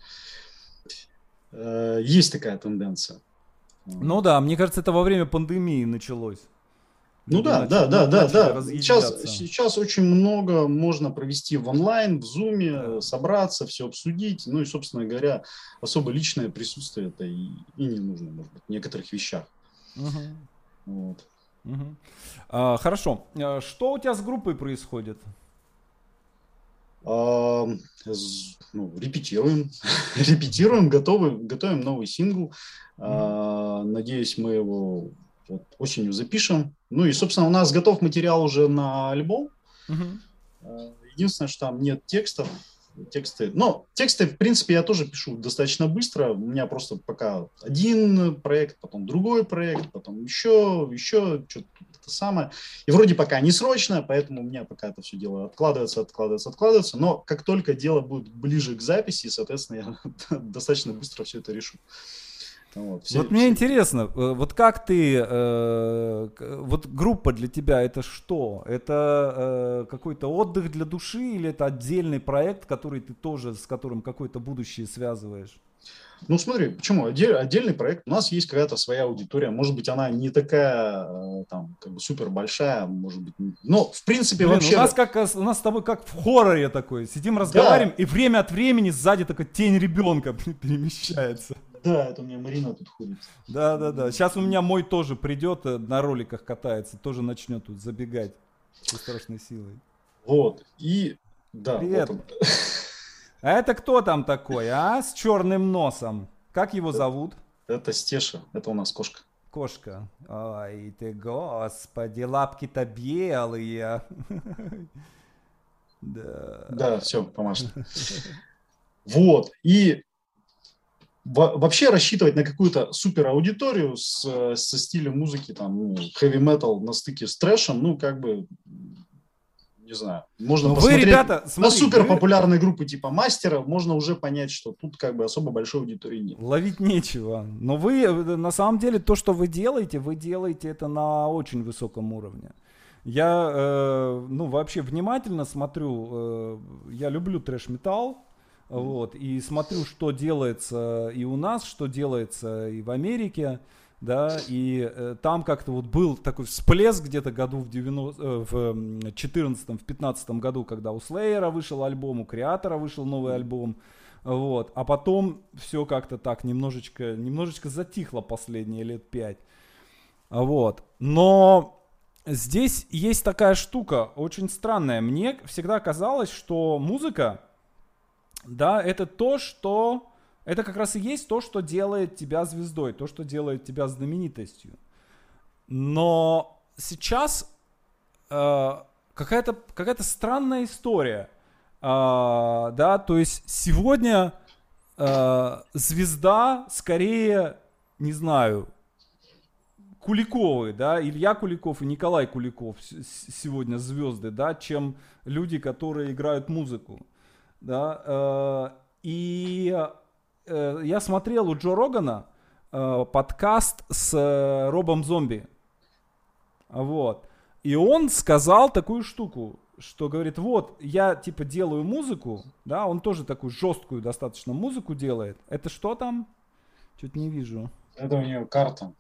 э, есть такая тенденция. Ну да, мне кажется, это во время пандемии началось. Ну да, да, да, да, да. Сейчас, сейчас очень много можно провести в онлайн, в зуме, собраться, все обсудить. Ну и, собственно говоря, особо личное присутствие это и, и не нужно, может быть, в некоторых вещах. Угу. Вот. Угу. А, хорошо. А, что у тебя с группой происходит? А, ну, репетируем, (laughs) репетируем, готовы, готовим новый сингл. А, надеюсь, мы его вот, осенью запишем. Ну и, собственно, у нас готов материал уже на альбом. Угу. Единственное, что там нет текстов, тексты. Но тексты, в принципе, я тоже пишу достаточно быстро. У меня просто пока один проект, потом другой проект, потом еще, еще что-то самое. И вроде пока не срочно, поэтому у меня пока это все дело откладывается, откладывается, откладывается. Но как только дело будет ближе к записи, соответственно, я (laughs) достаточно быстро все это решу. Вот, все, вот мне интересно, э, вот как ты, э, вот группа для тебя это что? Это э, какой-то отдых для души или это отдельный проект, который ты тоже с которым какое-то будущее связываешь? Ну смотри, почему? Отдель, отдельный проект. У нас есть какая-то своя аудитория. Может быть, она не такая э, там как бы супер большая, может быть. Но в принципе Блин, вообще. У нас как у нас с тобой как в хорроре такой. Сидим, разговариваем, да. и время от времени сзади такая тень ребенка перемещается. Да, это у меня Марина тут ходит. Да, да, да. Сейчас у меня мой тоже придет, э, на роликах катается, тоже начнет тут забегать со страшной силой. Вот. И да. Привет. Вот (laughs) а это кто там такой, а? С черным носом. Как его зовут? Это Стеша. Это у нас кошка. Кошка. Ой, ты, господи, лапки-то белые. (laughs) Да. Да, все, помашь. Вот. И вообще рассчитывать на какую-то супер аудиторию с, со стилем музыки, там, ну, heavy metal на стыке с трэшем, ну, как бы, не знаю, можно Но посмотреть вы, ребята, смотри, на супер популярные вы... группы типа Мастера, можно уже понять, что тут как бы особо большой аудитории нет. Ловить нечего. Но вы, на самом деле, то, что вы делаете, вы делаете это на очень высоком уровне. Я, э, ну, вообще внимательно смотрю, э, я люблю трэш-металл, вот, и смотрю, что делается и у нас, что делается и в Америке, да, и э, там как-то вот был такой всплеск где-то году в, 90, э, в 14 в 15 году, когда у Слеера вышел альбом, у Креатора вышел новый альбом, вот, а потом все как-то так немножечко, немножечко затихло последние лет пять, вот, но здесь есть такая штука очень странная, мне всегда казалось, что музыка, да, это то, что... Это как раз и есть то, что делает тебя звездой, то, что делает тебя знаменитостью. Но сейчас э, какая-то какая странная история. Э, да, то есть сегодня э, звезда скорее, не знаю, Куликовы, да, Илья Куликов и Николай Куликов сегодня звезды, да, чем люди, которые играют музыку да, э, и э, я смотрел у Джо Рогана э, подкаст с Робом Зомби, вот, и он сказал такую штуку, что говорит, вот, я типа делаю музыку, да, он тоже такую жесткую достаточно музыку делает. Это что там? Чуть не вижу. Это у него карта.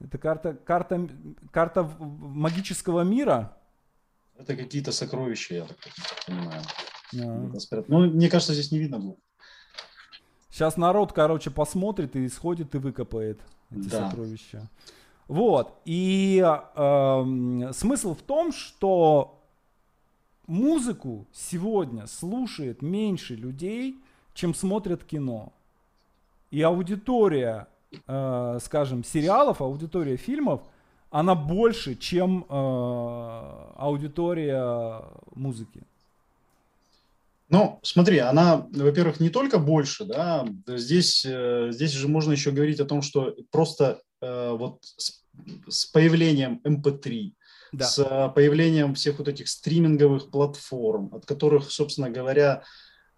Это карта, карта, карта магического мира? Это какие-то сокровища, я так понимаю. А. Ну, мне кажется, здесь не видно было. Сейчас народ, короче, посмотрит и сходит и выкопает эти да. сокровища. Вот. И э, смысл в том, что музыку сегодня слушает меньше людей, чем смотрят кино. И аудитория, э, скажем, сериалов, аудитория фильмов, она больше, чем э, аудитория музыки. Ну, смотри, она, во-первых, не только больше, да, здесь, э, здесь же можно еще говорить о том, что просто э, вот с, с появлением MP3, эм да. с появлением всех вот этих стриминговых платформ, от которых, собственно говоря,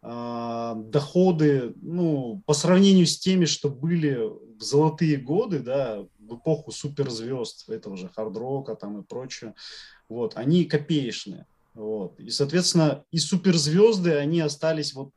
э, доходы, ну, по сравнению с теми, что были в золотые годы, да, в эпоху суперзвезд, этого же хардрока там и прочее, вот, они копеечные. Вот. И, соответственно, и суперзвезды, они остались вот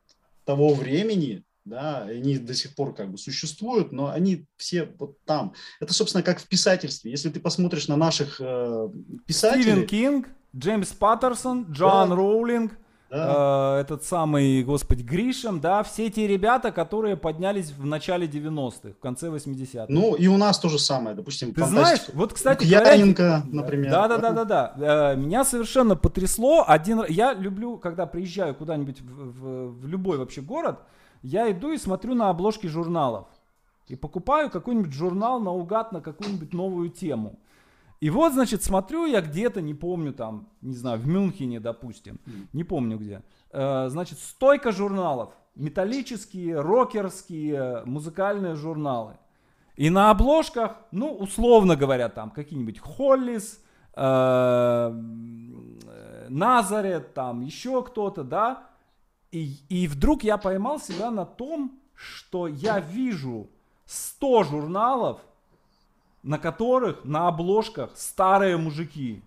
того времени, да, они до сих пор как бы существуют, но они все вот там. Это, собственно, как в писательстве. Если ты посмотришь на наших э, писателей... Стивен Кинг, Джеймс Паттерсон, Джон да. Роулинг – да. э, этот самый, господи, Гришем, да, все эти ребята, которые поднялись в начале 90-х, в конце 80-х. Ну, и у нас то же самое, допустим, Ты знаешь, вот, кстати, Яненко, например. Да, да, да, да, да. Э, меня совершенно потрясло один, я люблю, когда приезжаю куда-нибудь в, в, в любой вообще город, я иду и смотрю на обложки журналов. И покупаю какой-нибудь журнал наугад на какую-нибудь новую тему. И вот, значит, смотрю я где-то, не помню там, не знаю, в Мюнхене, допустим, не помню где. Э, значит, стойка журналов, металлические, рокерские, музыкальные журналы. И на обложках, ну, условно говоря, там какие-нибудь Холлис, э, Назарет, там еще кто-то, да. И, и вдруг я поймал себя на том, что я вижу 100 журналов, на которых на обложках старые мужики.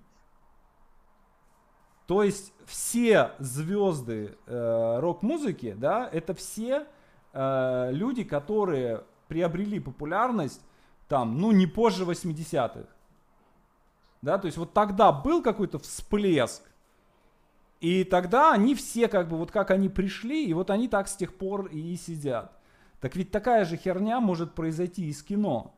То есть все звезды э, рок-музыки, да, это все э, люди, которые приобрели популярность там, ну, не позже 80-х. Да, то есть вот тогда был какой-то всплеск, и тогда они все как бы, вот как они пришли, и вот они так с тех пор и сидят. Так ведь такая же херня может произойти и с кино.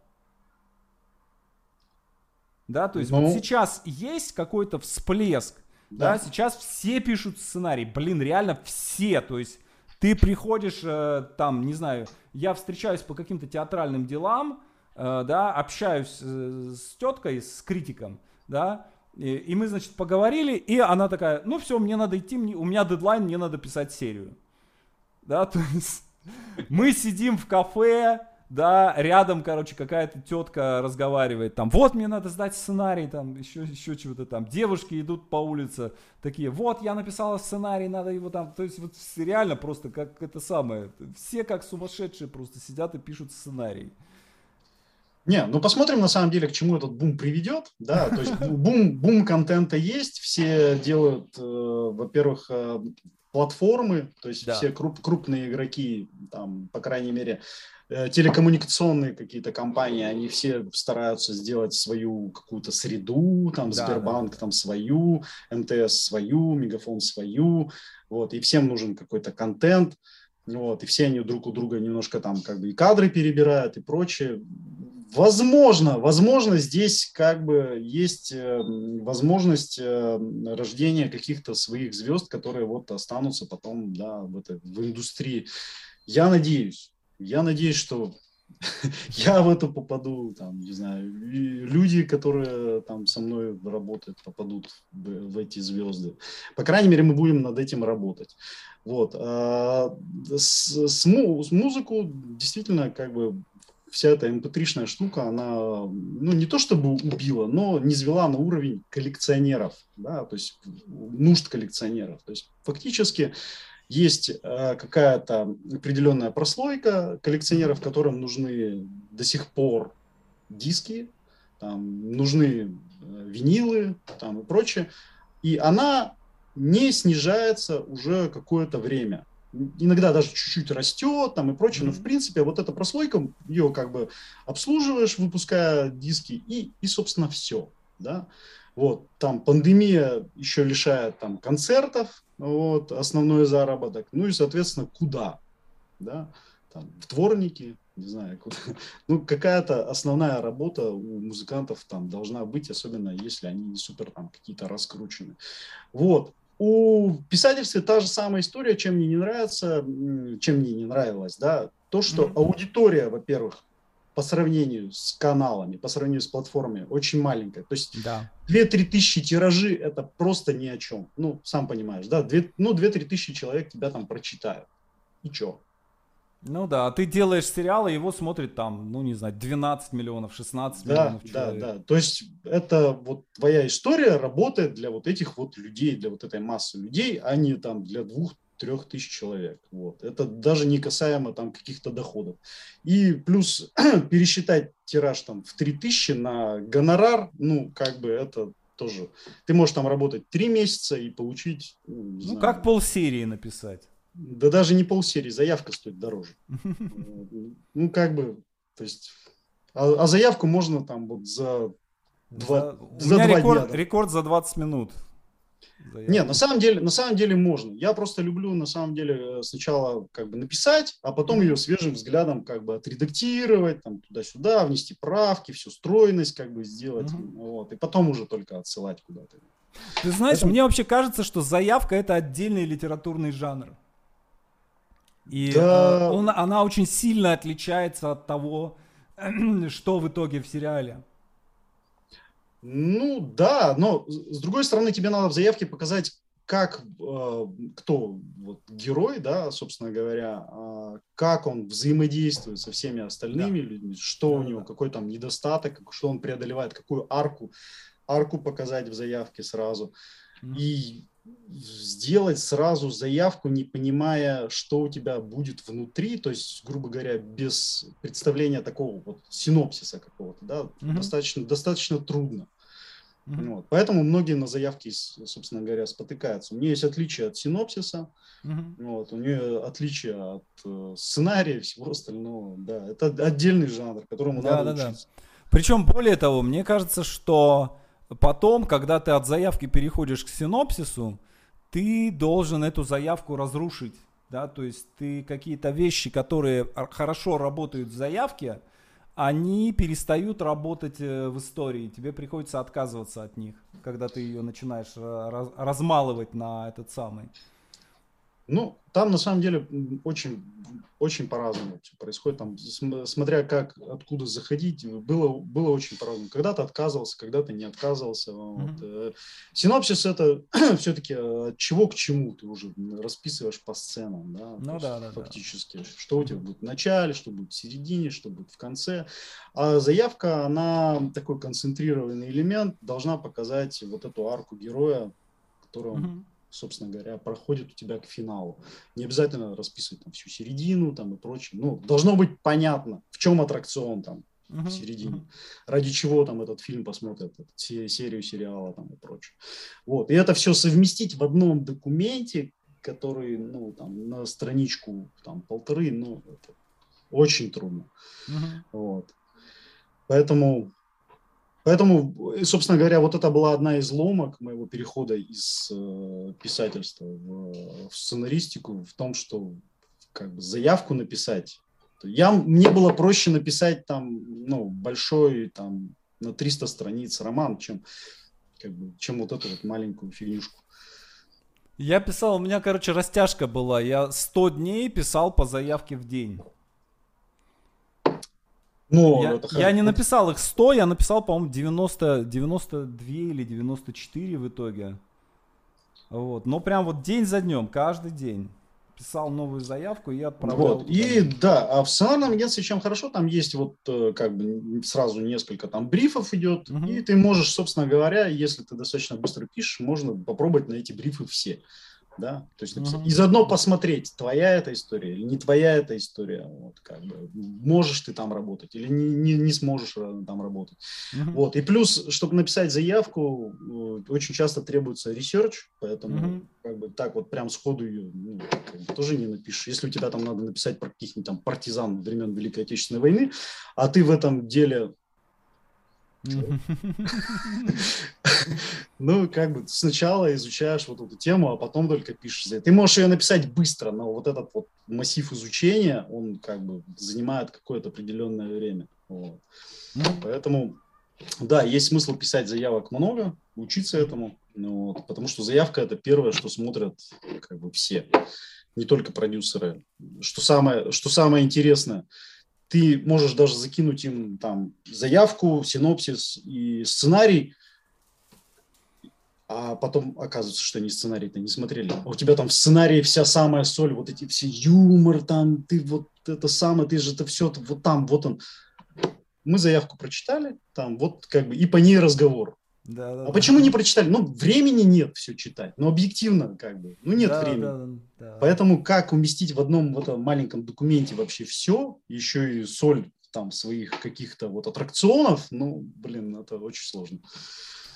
Да, то есть ну... вот сейчас есть какой-то всплеск, да. да, сейчас все пишут сценарий, блин, реально все, то есть ты приходишь э, там, не знаю, я встречаюсь по каким-то театральным делам, э, да, общаюсь э, с теткой, с критиком, да, и, и мы, значит, поговорили, и она такая, ну все, мне надо идти, мне, у меня дедлайн, мне надо писать серию, да, (laughs) то есть мы сидим в кафе, да, рядом, короче, какая-то тетка разговаривает, там, вот мне надо сдать сценарий, там, еще, еще чего-то там, девушки идут по улице, такие, вот, я написала сценарий, надо его там, то есть, вот реально просто как это самое, все как сумасшедшие просто сидят и пишут сценарий. Не, ну посмотрим на самом деле, к чему этот бум приведет, да, то есть бум, бум контента есть, все делают, э, во-первых, э, платформы, то есть да. все круп, крупные игроки, там, по крайней мере, Э, телекоммуникационные какие-то компании, они все стараются сделать свою какую-то среду, там да, Сбербанк да. там свою, МТС свою, Мегафон свою, вот, и всем нужен какой-то контент, вот, и все они друг у друга немножко там как бы и кадры перебирают и прочее. Возможно, возможно, здесь как бы есть э, возможность э, рождения каких-то своих звезд, которые вот останутся потом, да, в, этой, в индустрии. Я надеюсь, я надеюсь, что (laughs) я в это попаду, там, не знаю, люди, которые там со мной работают, попадут в, в эти звезды. По крайней мере, мы будем над этим работать. Вот. А с, с, с музыку действительно как бы вся эта mp3-шная штука, она, ну, не то чтобы убила, но не звела на уровень коллекционеров, да, то есть нужд коллекционеров. То есть фактически есть э, какая-то определенная прослойка коллекционеров, которым нужны до сих пор диски, там, нужны э, винилы там, и прочее. И она не снижается уже какое-то время. Иногда даже чуть-чуть растет там и прочее, но в принципе вот эта прослойка, ее как бы обслуживаешь, выпуская диски, и, и собственно, все. Да? Вот, там пандемия еще лишает там концертов, вот, основной заработок. Ну и, соответственно, куда? Да? Там, в дворники, не знаю, куда. (laughs) Ну, какая-то основная работа у музыкантов там должна быть, особенно если они не супер там какие-то раскручены. Вот. У писательства та же самая история, чем мне не нравится, чем мне не нравилось, да, то, что аудитория, во-первых, по сравнению с каналами, по сравнению с платформами, очень маленькая. То есть да. 2-3 тысячи тиражи – это просто ни о чем. Ну, сам понимаешь, да? 2, ну, 2-3 тысячи человек тебя там прочитают. И чё? Ну да, а ты делаешь сериал, и его смотрит там, ну не знаю, 12 миллионов, 16 да, миллионов человек. Да, да, То есть это вот твоя история работает для вот этих вот людей, для вот этой массы людей, а не там для двух трех тысяч человек. Вот. Это даже не касаемо там каких-то доходов. И плюс (clears throat) пересчитать тираж там в 3000 на гонорар, ну, как бы это тоже... Ты можешь там работать три месяца и получить... Ну, ну знаю, как полсерии написать. Да даже не полсерии, заявка стоит дороже. (laughs) Ну, как бы, то есть... А, а заявку можно там вот за... Два, за, за у меня два рекорд, дня, рекорд за 20 минут. Нет, на самом деле, на самом деле можно. Я просто люблю на самом деле э, сначала как бы написать, а потом ее свежим взглядом как бы отредактировать, там туда-сюда, внести правки, всю стройность как бы сделать, mm-hmm. вот, и потом уже только отсылать куда-то. Ты знаешь, это... мне вообще кажется, что заявка это отдельный литературный жанр. И да. Э, он, она очень сильно отличается от того, (clears throat) что в итоге в сериале. Ну да, но с другой стороны тебе надо в заявке показать, как э, кто вот, герой, да, собственно говоря, э, как он взаимодействует со всеми остальными да. людьми, что да, у него, да. какой там недостаток, что он преодолевает, какую арку, арку показать в заявке сразу. Mm-hmm. И сделать сразу заявку, не понимая, что у тебя будет внутри, то есть, грубо говоря, без представления такого вот синопсиса какого-то, да, mm-hmm. достаточно, достаточно трудно. Mm-hmm. Вот. Поэтому многие на заявке, собственно говоря, спотыкаются. У нее есть отличие от синопсиса, mm-hmm. вот, у нее отличие от э, сценария и всего остального. Да, это отдельный жанр, которому да, надо да, учиться. Да. Причем, более того, мне кажется, что потом, когда ты от заявки переходишь к синопсису, ты должен эту заявку разрушить. Да? То есть ты какие-то вещи, которые хорошо работают в заявке, они перестают работать э, в истории. Тебе приходится отказываться от них, когда ты ее начинаешь э, размалывать на этот самый. Ну, там на самом деле очень, очень по-разному все происходит. Там, смотря как, откуда заходить, было, было очень по-разному. Когда-то отказывался, когда-то не отказывался. Mm-hmm. Вот. Синопсис это (clears throat) все-таки от чего к чему ты уже расписываешь по сценам, да, ну, да, да, фактически. Да. Что у тебя будет в начале, что будет в середине, что будет в конце. А заявка, она такой концентрированный элемент, должна показать вот эту арку героя, которую mm-hmm собственно говоря, проходит у тебя к финалу. Не обязательно расписывать там всю середину там и прочее. Ну, должно быть понятно, в чем аттракцион там uh-huh, в середине, uh-huh. ради чего там этот фильм посмотрят, серию сериала там и прочее. Вот. И это все совместить в одном документе, который, ну, там, на страничку там полторы, ну, это очень трудно. Uh-huh. Вот. Поэтому Поэтому, собственно говоря, вот это была одна из ломок моего перехода из э, писательства в, в сценаристику, в том, что как бы заявку написать. Я, мне было проще написать там, ну, большой, там, на 300 страниц роман, чем, как бы, чем вот эту вот маленькую фигнюшку. Я писал, у меня, короче, растяжка была. Я 100 дней писал по заявке в день. Ну, я, я не написал их 100, я написал, по-моему, 90, 92 или 94 в итоге. Вот. Но прям вот день за днем, каждый день писал новую заявку и отправлял. Вот. И да, а в сценарном агентстве чем хорошо, там есть вот э, как бы сразу несколько там брифов идет, угу. и ты можешь, собственно говоря, если ты достаточно быстро пишешь, можно попробовать на эти брифы все да, то есть написать. Uh-huh. И заодно посмотреть, твоя эта история или не твоя эта история, вот, как бы, можешь ты там работать или не, не, не сможешь там работать. Uh-huh. Вот, и плюс, чтобы написать заявку, э, очень часто требуется research, поэтому, uh-huh. как бы, так вот прям сходу ее ну, как бы, тоже не напишешь. Если у тебя там надо написать про каких-нибудь там партизан времен Великой Отечественной войны, а ты в этом деле (laughs) (laughs) ну, как бы сначала изучаешь вот эту тему, а потом только пишешь. Ты можешь ее написать быстро, но вот этот вот массив изучения, он как бы занимает какое-то определенное время. Вот. Поэтому, да, есть смысл писать заявок много, учиться этому, ну вот, потому что заявка это первое, что смотрят как бы все, не только продюсеры. Что самое, что самое интересное – ты можешь даже закинуть им там заявку, синопсис и сценарий, а потом оказывается, что они сценарий-то не смотрели. А у тебя там в сценарии вся самая соль, вот эти все юмор там, ты вот это самое, ты же это все вот там, вот он. Мы заявку прочитали, там вот как бы и по ней разговор. Да, да, а да. почему не прочитали? Ну, времени нет все читать. Ну, объективно, как бы. Ну, нет да, времени. Да, да. Поэтому как уместить в одном в этом маленьком документе вообще все, еще и соль там своих каких-то вот аттракционов, ну, блин, это очень сложно.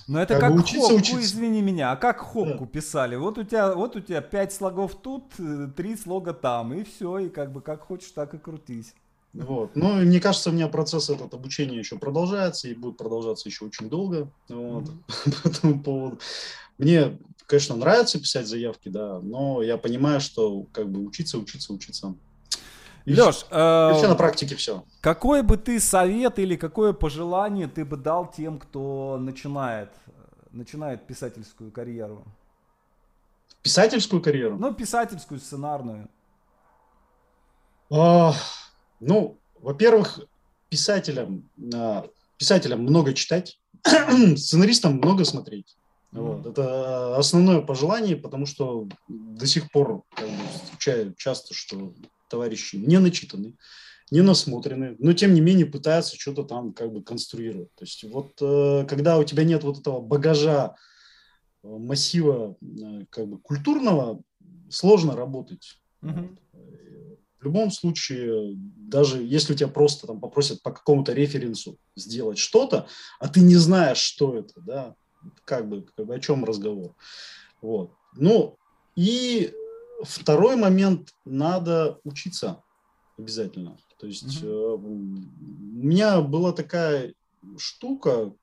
Но это как, как учиться, хопку, учиться. извини меня, а как хопку да. писали? Вот у тебя, вот у тебя пять слогов тут, э, три слога там, и все, и как бы как хочешь, так и крутись. Вот. Но мне кажется, у меня процесс этот обучения еще продолжается и будет продолжаться еще очень долго. Вот. Mm-hmm. (laughs) По этому поводу. Мне, конечно, нравится писать заявки, да, но я понимаю, что как бы учиться, учиться, учиться. Леш, э, все на практике все. Какой бы ты совет или какое пожелание ты бы дал тем, кто начинает, начинает писательскую карьеру? Писательскую карьеру? Ну, писательскую, сценарную. А, ну, во-первых, писателям, а, писателям много читать, (clears throat) сценаристам много смотреть. Вот. Это основное пожелание, потому что до сих пор как бы, встречаю часто, что товарищи не начитаны, не насмотрены, но тем не менее пытаются что-то там как бы конструировать. То есть вот э, когда у тебя нет вот этого багажа, э, массива э, как бы культурного, сложно работать. Mm-hmm. В любом случае, даже если тебя просто там попросят по какому-то референсу сделать что-то, а ты не знаешь, что это, да, как бы, как бы о чем разговор. Вот. Ну, и второй момент, надо учиться обязательно. То есть mm-hmm. э, у меня была такая штука,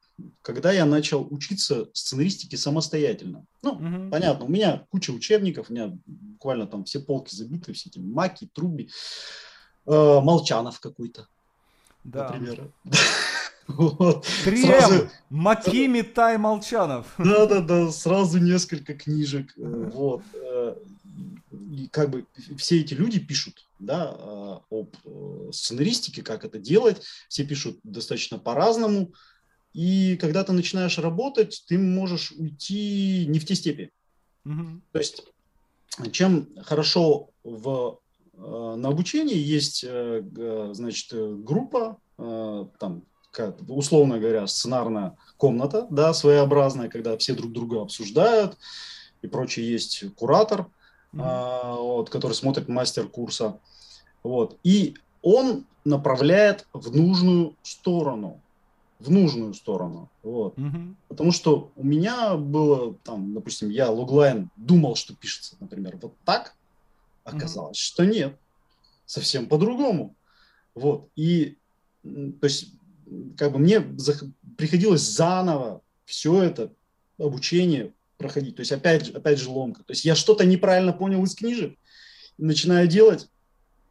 когда я начал учиться сценаристике самостоятельно. Ну, угу. понятно, у меня куча учебников, у меня буквально там все полки забиты, все эти маки, труби, э, Молчанов какой-то, да. например. (laughs) Вот. 3М, Маки, Митай, Молчанов. Да-да-да, сразу несколько книжек. Э, вот. Э, как бы все эти люди пишут да, э, об сценаристике, как это делать. Все пишут достаточно по-разному. И когда ты начинаешь работать, ты можешь уйти не в те степи. Mm-hmm. То есть, чем хорошо в, э, на обучении есть, э, значит, группа, э, там, как, условно говоря, сценарная комната, да, своеобразная, когда все друг друга обсуждают и прочее. Есть куратор, mm-hmm. вот, который смотрит мастер курса. Вот. И он направляет в нужную сторону в нужную сторону. Вот. Угу. Потому что у меня было, там, допустим, я логлайн думал, что пишется, например, вот так, оказалось, угу. что нет, совсем по-другому. Вот. И, то есть, как бы мне приходилось заново все это обучение проходить. То есть, опять, опять же, ломка. То есть, я что-то неправильно понял из книжек, начинаю делать,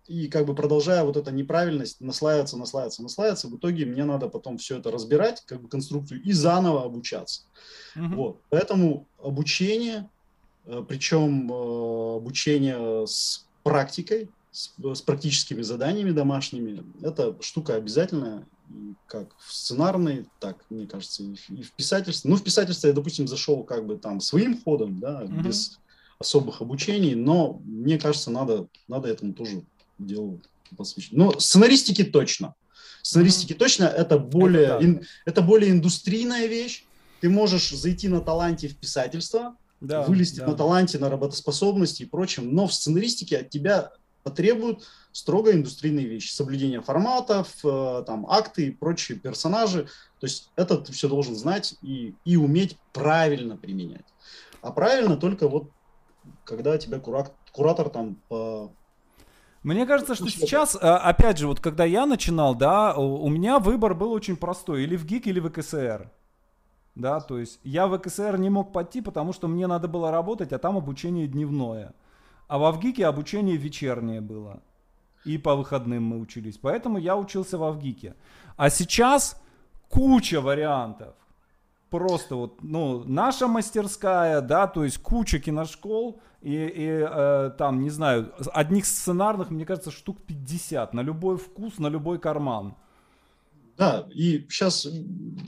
и как бы продолжая вот эта неправильность наслаиваться, наслаиваться, наслаиваться, в итоге мне надо потом все это разбирать, как бы конструкцию, и заново обучаться. Uh-huh. Вот. Поэтому обучение, э, причем э, обучение с практикой, с, с практическими заданиями домашними, это штука обязательная, как в сценарной, так, мне кажется, и в писательстве. Ну, в писательстве я, допустим, зашел как бы там своим ходом, да, uh-huh. без особых обучений, но мне кажется, надо, надо этому тоже делу посвящен. Но сценаристики точно. Сценаристики mm-hmm. точно это более, это, ин, это более индустрийная вещь. Ты можешь зайти на таланте в писательство, да, вылезти да. на таланте, на работоспособности и прочем, но в сценаристике от тебя потребуют строго индустрийные вещи. Соблюдение форматов, э, там, акты и прочие персонажи. То есть это ты все должен знать и, и уметь правильно применять. А правильно только вот когда тебя куратор, куратор там по мне кажется, что сейчас, а, опять же, вот когда я начинал, да, у меня выбор был очень простой. Или в ГИК, или в КСР. Да, то есть я в КСР не мог пойти, потому что мне надо было работать, а там обучение дневное. А во ВГИКе обучение вечернее было. И по выходным мы учились. Поэтому я учился во ВГИКе. А сейчас куча вариантов. просто вот, ну, наша мастерская, да, то есть куча киношкол, и, и э, там, не знаю, одних сценарных, мне кажется, штук 50, на любой вкус, на любой карман. Да, и сейчас,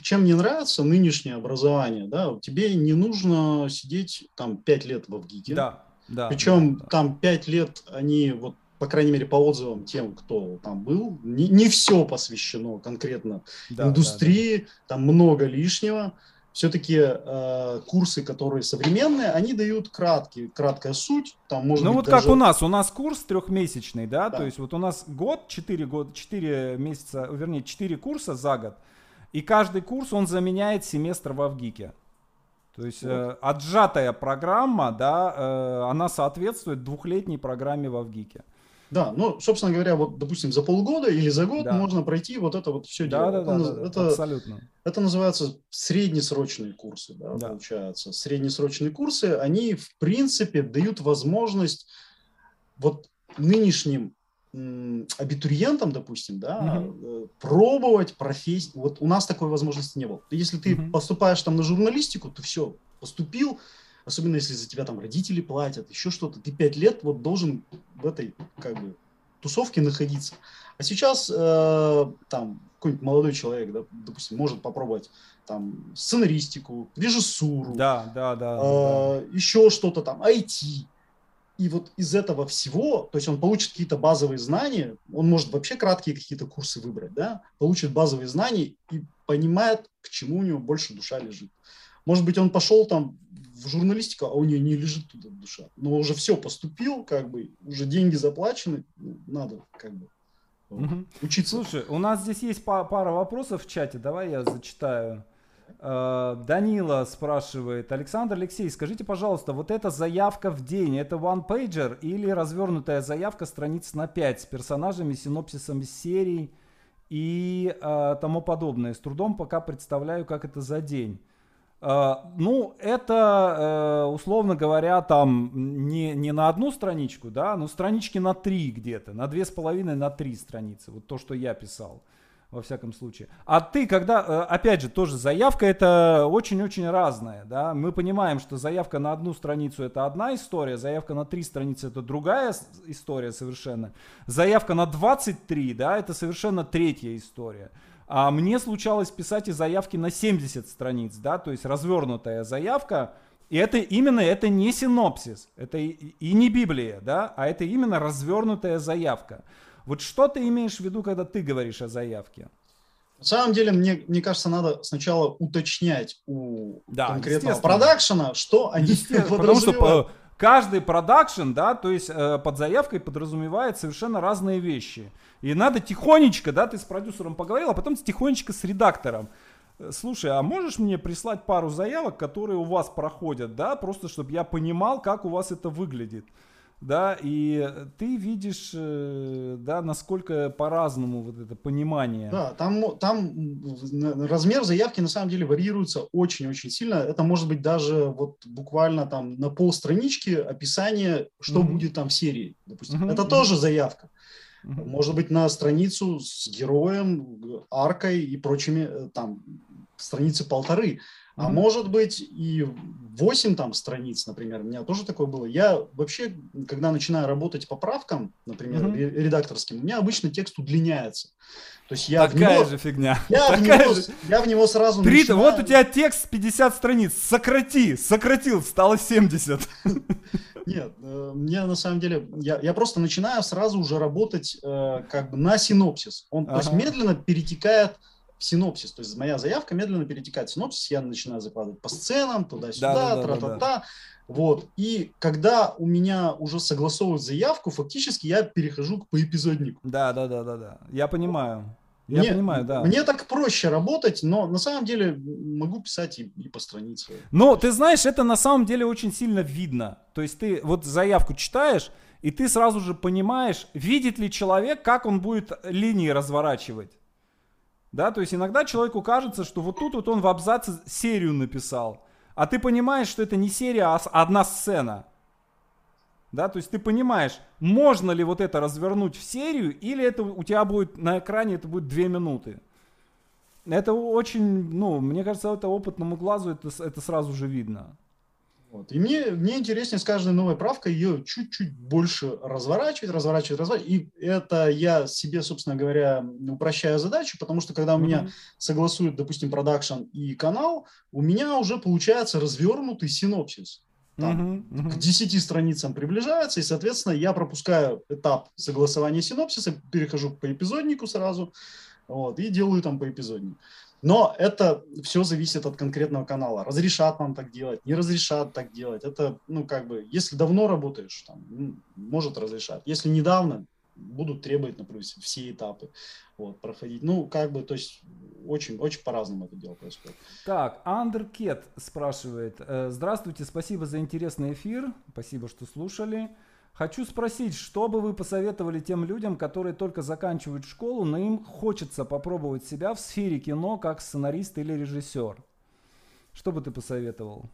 чем мне нравится нынешнее образование, да, тебе не нужно сидеть там 5 лет в ВГИКе. Да, да. Причем да, да. там 5 лет они, вот, по крайней мере, по отзывам тем, кто там был, не, не все посвящено конкретно да, индустрии, да, да. там много лишнего все-таки э, курсы, которые современные, они дают краткий, краткая суть. Там, может ну быть, вот даже... как у нас, у нас курс трехмесячный, да? да, то есть вот у нас год, 4 года, 4 месяца, вернее, 4 курса за год, и каждый курс, он заменяет семестр в Авгике. То есть вот. э, отжатая программа, да, э, она соответствует двухлетней программе в Авгике. Да, ну, собственно говоря, вот, допустим, за полгода или за год да. можно пройти вот это вот все да, дело. Да, это, да, это, абсолютно. Это называется среднесрочные курсы, да, да. получается. Среднесрочные курсы, они, в принципе, дают возможность вот нынешним абитуриентам, допустим, да, угу. пробовать профессию. Вот у нас такой возможности не было. Если ты угу. поступаешь там на журналистику, то все, поступил, особенно если за тебя там родители платят, еще что-то, ты пять лет вот должен в этой как бы тусовке находиться. А сейчас э, там какой-нибудь молодой человек, да, допустим, может попробовать там сценаристику, режиссуру, да, да, да, э, да. еще что-то там, IT. И вот из этого всего, то есть он получит какие-то базовые знания, он может вообще краткие какие-то курсы выбрать, да, получит базовые знания и понимает, к чему у него больше душа лежит. Может быть, он пошел там в журналистику, а у нее не лежит туда душа. Но уже все поступил, как бы, уже деньги заплачены, ну, надо как бы угу. учиться. Слушай, у нас здесь есть пара вопросов в чате, давай я зачитаю. Э, Данила спрашивает, Александр Алексей, скажите, пожалуйста, вот эта заявка в день, это one-pager или развернутая заявка страниц на 5 с персонажами, синопсисами серий и э, тому подобное? С трудом пока представляю, как это за день. Э, ну, это, э, условно говоря, там не, не на одну страничку, да, но странички на три где-то, на две с половиной, на три страницы. Вот то, что я писал, во всяком случае. А ты, когда, э, опять же, тоже заявка это очень-очень разная, да. Мы понимаем, что заявка на одну страницу это одна история, заявка на три страницы это другая история совершенно. Заявка на 23, да, это совершенно третья история. А мне случалось писать и заявки на 70 страниц, да, то есть развернутая заявка. И это именно, это не синопсис, это и, и не Библия, да, а это именно развернутая заявка. Вот что ты имеешь в виду, когда ты говоришь о заявке? На самом деле, мне, мне кажется, надо сначала уточнять у да, конкретного продакшена, что они Потому что каждый продакшн, да, то есть э, под заявкой подразумевает совершенно разные вещи. И надо тихонечко, да, ты с продюсером поговорил, а потом тихонечко с редактором. Э, слушай, а можешь мне прислать пару заявок, которые у вас проходят, да, просто чтобы я понимал, как у вас это выглядит да, и ты видишь, э, да, насколько по-разному вот это понимание. Да, там, там размер заявки на самом деле варьируется очень-очень сильно. Это может быть даже вот буквально там на полстранички описание, что mm-hmm. будет там в серии, допустим. Mm-hmm. Это тоже заявка. Mm-hmm. Может быть на страницу с героем, аркой и прочими э, там страницы полторы. А mm-hmm. может быть и 8 там страниц, например, у меня тоже такое было. Я вообще, когда начинаю работать по правкам, например, mm-hmm. редакторским, у меня обычно текст удлиняется. То есть я Такая в него, же фигня. (laughs) Я, Такая в него, же. я в него сразу Три, начинаю... Вот у тебя текст 50 страниц, сократи, сократил, стало 70. (laughs) Нет, э, мне на самом деле, я, я просто начинаю сразу уже работать э, как бы на синопсис. Он ага. то есть медленно перетекает синопсис. То есть моя заявка медленно перетекает в синопсис, я начинаю закладывать по сценам, туда-сюда, да, да, тра-та-та. Да, да. Вот. И когда у меня уже согласовывают заявку, фактически я перехожу к поэпизоднику. Да, да, да, да, да. Я понимаю. Я мне, понимаю, да. Мне так проще работать, но на самом деле могу писать и, и по странице. Ну, ты знаешь, это на самом деле очень сильно видно. То есть ты вот заявку читаешь, и ты сразу же понимаешь, видит ли человек, как он будет линии разворачивать. Да, то есть иногда человеку кажется, что вот тут вот он в абзаце серию написал, а ты понимаешь, что это не серия, а одна сцена. Да, то есть ты понимаешь, можно ли вот это развернуть в серию, или это у тебя будет на экране это будет две минуты. Это очень, ну, мне кажется, это опытному глазу это, это сразу же видно. Вот. И мне, мне интереснее с каждой новой правкой ее чуть-чуть больше разворачивать, разворачивать, разворачивать. И это я себе, собственно говоря, упрощаю задачу, потому что когда у mm-hmm. меня согласуют, допустим, продакшн и канал, у меня уже получается развернутый синопсис. Там, uh-huh, uh-huh. к 10 страницам приближается, и, соответственно, я пропускаю этап согласования синопсиса, перехожу по эпизоднику сразу, вот, и делаю там по эпизоднику. Но это все зависит от конкретного канала. Разрешат нам так делать, не разрешат так делать. Это, ну, как бы, если давно работаешь, там, может разрешать. Если недавно, будут требовать, например, все этапы вот, проходить. Ну, как бы, то есть, очень, очень по-разному это дело происходит. Так, Андеркет спрашивает. «Э, здравствуйте, спасибо за интересный эфир. Спасибо, что слушали. Хочу спросить, что бы вы посоветовали тем людям, которые только заканчивают школу, но им хочется попробовать себя в сфере кино как сценарист или режиссер? Что бы ты посоветовал?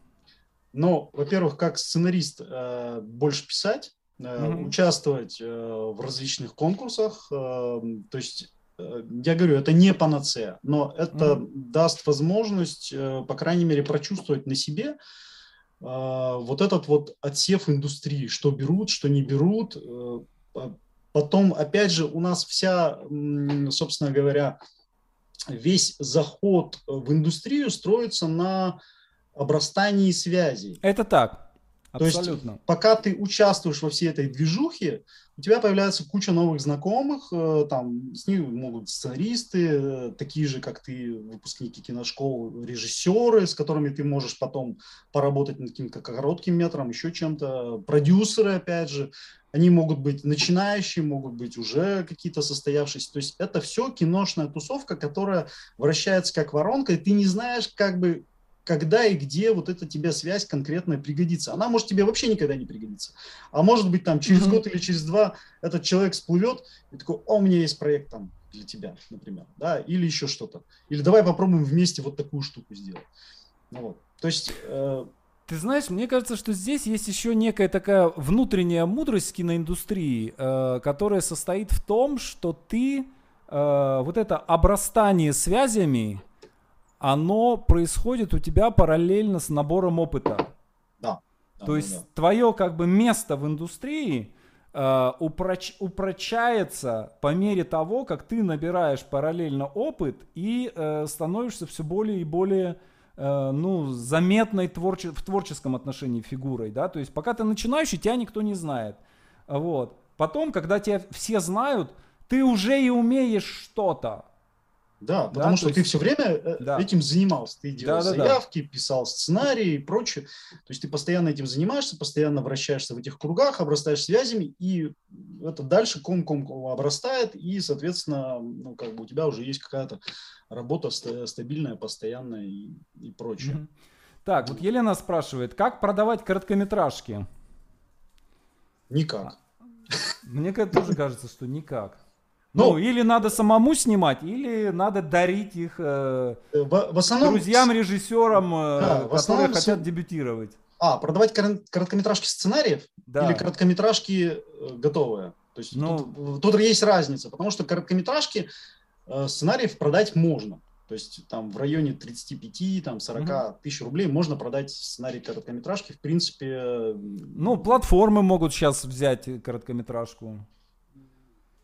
Ну, во-первых, как сценарист э, больше писать, э, mm-hmm. участвовать э, в различных конкурсах. Э, то есть, э, я говорю, это не панацея, но это mm-hmm. даст возможность, э, по крайней мере, прочувствовать на себе, а, вот этот вот отсев индустрии, что берут, что не берут. Э, потом, опять же, у нас вся, собственно говоря, весь заход в индустрию строится на обрастании связей. Это так. Абсолютно. То есть, пока ты участвуешь во всей этой движухе, у тебя появляется куча новых знакомых, э, там с ними могут сценаристы, э, такие же, как ты, выпускники киношкол, режиссеры, с которыми ты можешь потом поработать над каким-то коротким метром, еще чем-то, продюсеры, опять же, они могут быть начинающие, могут быть уже какие-то состоявшиеся. То есть это все киношная тусовка, которая вращается как воронка, и ты не знаешь, как бы, когда и где вот эта тебе связь конкретная пригодится. Она может тебе вообще никогда не пригодиться. А может быть там через mm-hmm. год или через два этот человек всплывет и такой, о, у меня есть проект там для тебя, например, да, или еще что-то. Или давай попробуем вместе вот такую штуку сделать. Ну, вот. То есть... Э... Ты знаешь, мне кажется, что здесь есть еще некая такая внутренняя мудрость киноиндустрии, э, которая состоит в том, что ты э, вот это обрастание связями, оно происходит у тебя параллельно с набором опыта. Да. То да, есть да. твое как бы место в индустрии э, упроч, упрочается по мере того, как ты набираешь параллельно опыт и э, становишься все более и более э, ну, заметной творче, в творческом отношении фигурой, да, то есть пока ты начинающий, тебя никто не знает, вот. Потом, когда тебя все знают, ты уже и умеешь что-то, да, потому да, что есть... ты все время э, да. этим занимался. Ты делал да, заявки, да. писал сценарии и прочее. То есть ты постоянно этим занимаешься, постоянно вращаешься в этих кругах, обрастаешь связями, и это дальше ком-ком обрастает, и, соответственно, ну, как бы у тебя уже есть какая-то работа стабильная, постоянная и, и прочее. Mm-hmm. Так, вот Елена спрашивает, как продавать короткометражки? Никак. Мне тоже кажется, что никак. Ну, ну, или надо самому снимать, или надо дарить их э, в, в основном, друзьям, режиссерам, э, да, которые основном, хотят дебютировать. А, продавать короткометражки сценариев да. или короткометражки э, готовые? То есть ну, тут, тут есть разница, потому что короткометражки э, сценариев продать можно. То есть там в районе 35, там 40 угу. тысяч рублей можно продать сценарий короткометражки. В принципе... Э, ну, платформы могут сейчас взять короткометражку.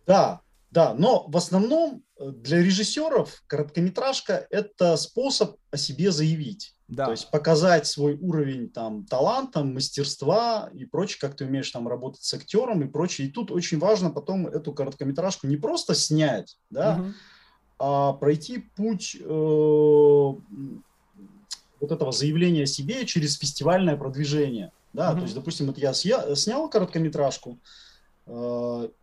Да, да, но в основном э, для режиссеров короткометражка – это способ о себе заявить. Да. То есть показать свой уровень там, таланта, мастерства и прочее, как ты умеешь там работать с актером и прочее. И тут очень важно потом эту короткометражку не просто снять, да, угу. а пройти путь э, вот этого заявления о себе через фестивальное продвижение. Да? Угу. То есть, допустим, вот я снял короткометражку,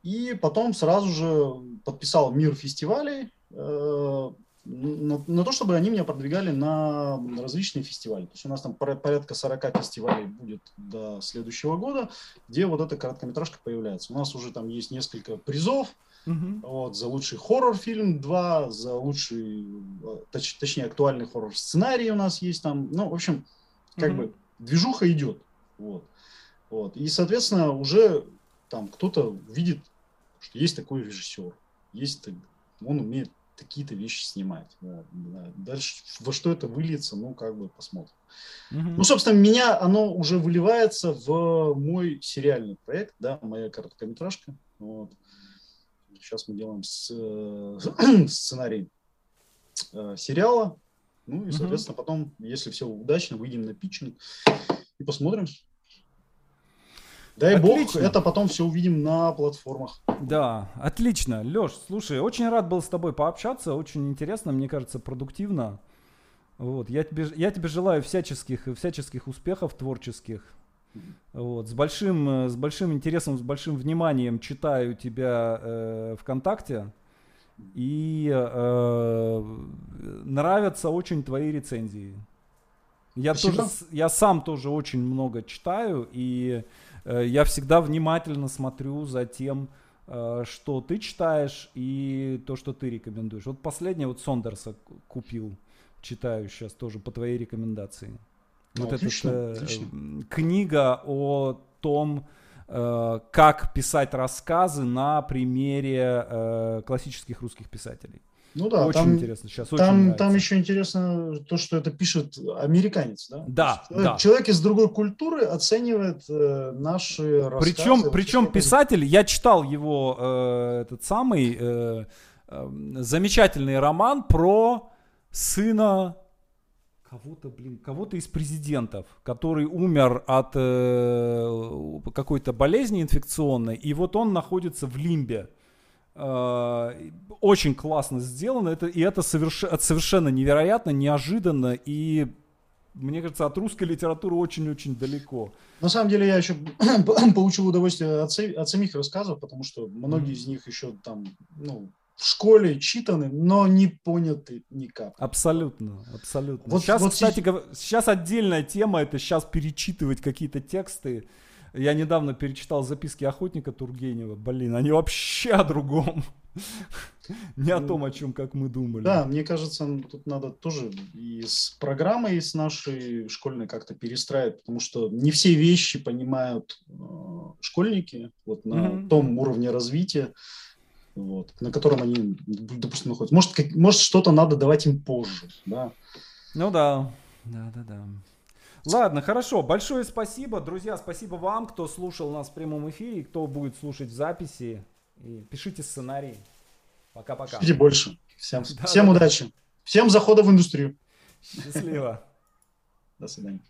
и потом сразу же подписал мир фестивалей э, на, на то, чтобы они меня продвигали на различные фестивали. То есть у нас там порядка 40 фестивалей будет до следующего года, где вот эта короткометражка появляется. У нас уже там есть несколько призов, Uh-huh. Вот, за лучший хоррор-фильм два, за лучший, э, точ, точнее, актуальный хоррор-сценарий у нас есть там. Ну, в общем, как uh-huh. бы движуха идет. Вот. Вот. И, соответственно, уже там кто-то видит, что есть такой режиссер, есть он умеет какие-то вещи снимать. Да, да. Дальше во что это выльется, ну, как бы посмотрим. Угу. Ну, собственно, меня оно уже выливается в мой сериальный проект, да, моя короткометражка. Вот. Сейчас мы делаем с, э, (clears throat) сценарий э, сериала. Ну и, соответственно, угу. потом, если все удачно, выйдем на питчинг и посмотрим. Дай отлично. бог, это потом все увидим на платформах. Да, отлично. Леш, слушай, очень рад был с тобой пообщаться, очень интересно, мне кажется, продуктивно. Вот, я тебе, я тебе желаю всяческих, всяческих успехов творческих. Вот, с большим, э, с большим интересом, с большим вниманием читаю тебя э, ВКонтакте. И э, нравятся очень твои рецензии. Я, тоже, я сам тоже очень много читаю, и я всегда внимательно смотрю за тем, э, что ты читаешь и то, что ты рекомендуешь. Вот последнее вот Сондерса купил, читаю сейчас тоже по твоей рекомендации. Вот ну, отлично, эта отлично. книга о том, э, как писать рассказы на примере э, классических русских писателей. Ну да, очень там, интересно сейчас. Там, очень там еще интересно то, что это пишет американец, да? Да, человек, да. Человек из другой культуры оценивает э, наши рассказы. Причем, причем писатель, я читал его э, этот самый э, э, замечательный роман про сына кого-то, блин, кого-то из президентов, который умер от э, какой-то болезни инфекционной, и вот он находится в лимбе. Э, очень классно сделано, это, и это, соверш, совершенно невероятно, неожиданно, и мне кажется, от русской литературы очень-очень далеко. На самом деле я еще (coughs) получил удовольствие от, от самих рассказов, потому что многие mm-hmm. из них еще там, ну, в школе читаны, но не поняты никак. Абсолютно, абсолютно. Вот, сейчас, вот кстати, сейчас отдельная тема, это сейчас перечитывать какие-то тексты. Я недавно перечитал записки охотника Тургенева. Блин, они вообще о другом. (laughs) Не о том, о чем, как мы думали. Да, мне кажется, тут надо тоже и с программой с нашей школьной как-то перестраивать, потому что не все вещи понимают э, школьники вот на mm-hmm. том уровне развития вот, на котором они, допустим, находятся. Может, как, может что-то надо давать им позже, да. Ну да, да, да, да. Ладно, хорошо. Большое спасибо. Друзья, спасибо вам, кто слушал нас в прямом эфире, кто будет слушать в записи. И пишите сценарий. Пока-пока. Пишите больше. Всем, (laughs) да, всем да, удачи. Да. Всем захода в индустрию. Счастливо. (laughs) До свидания.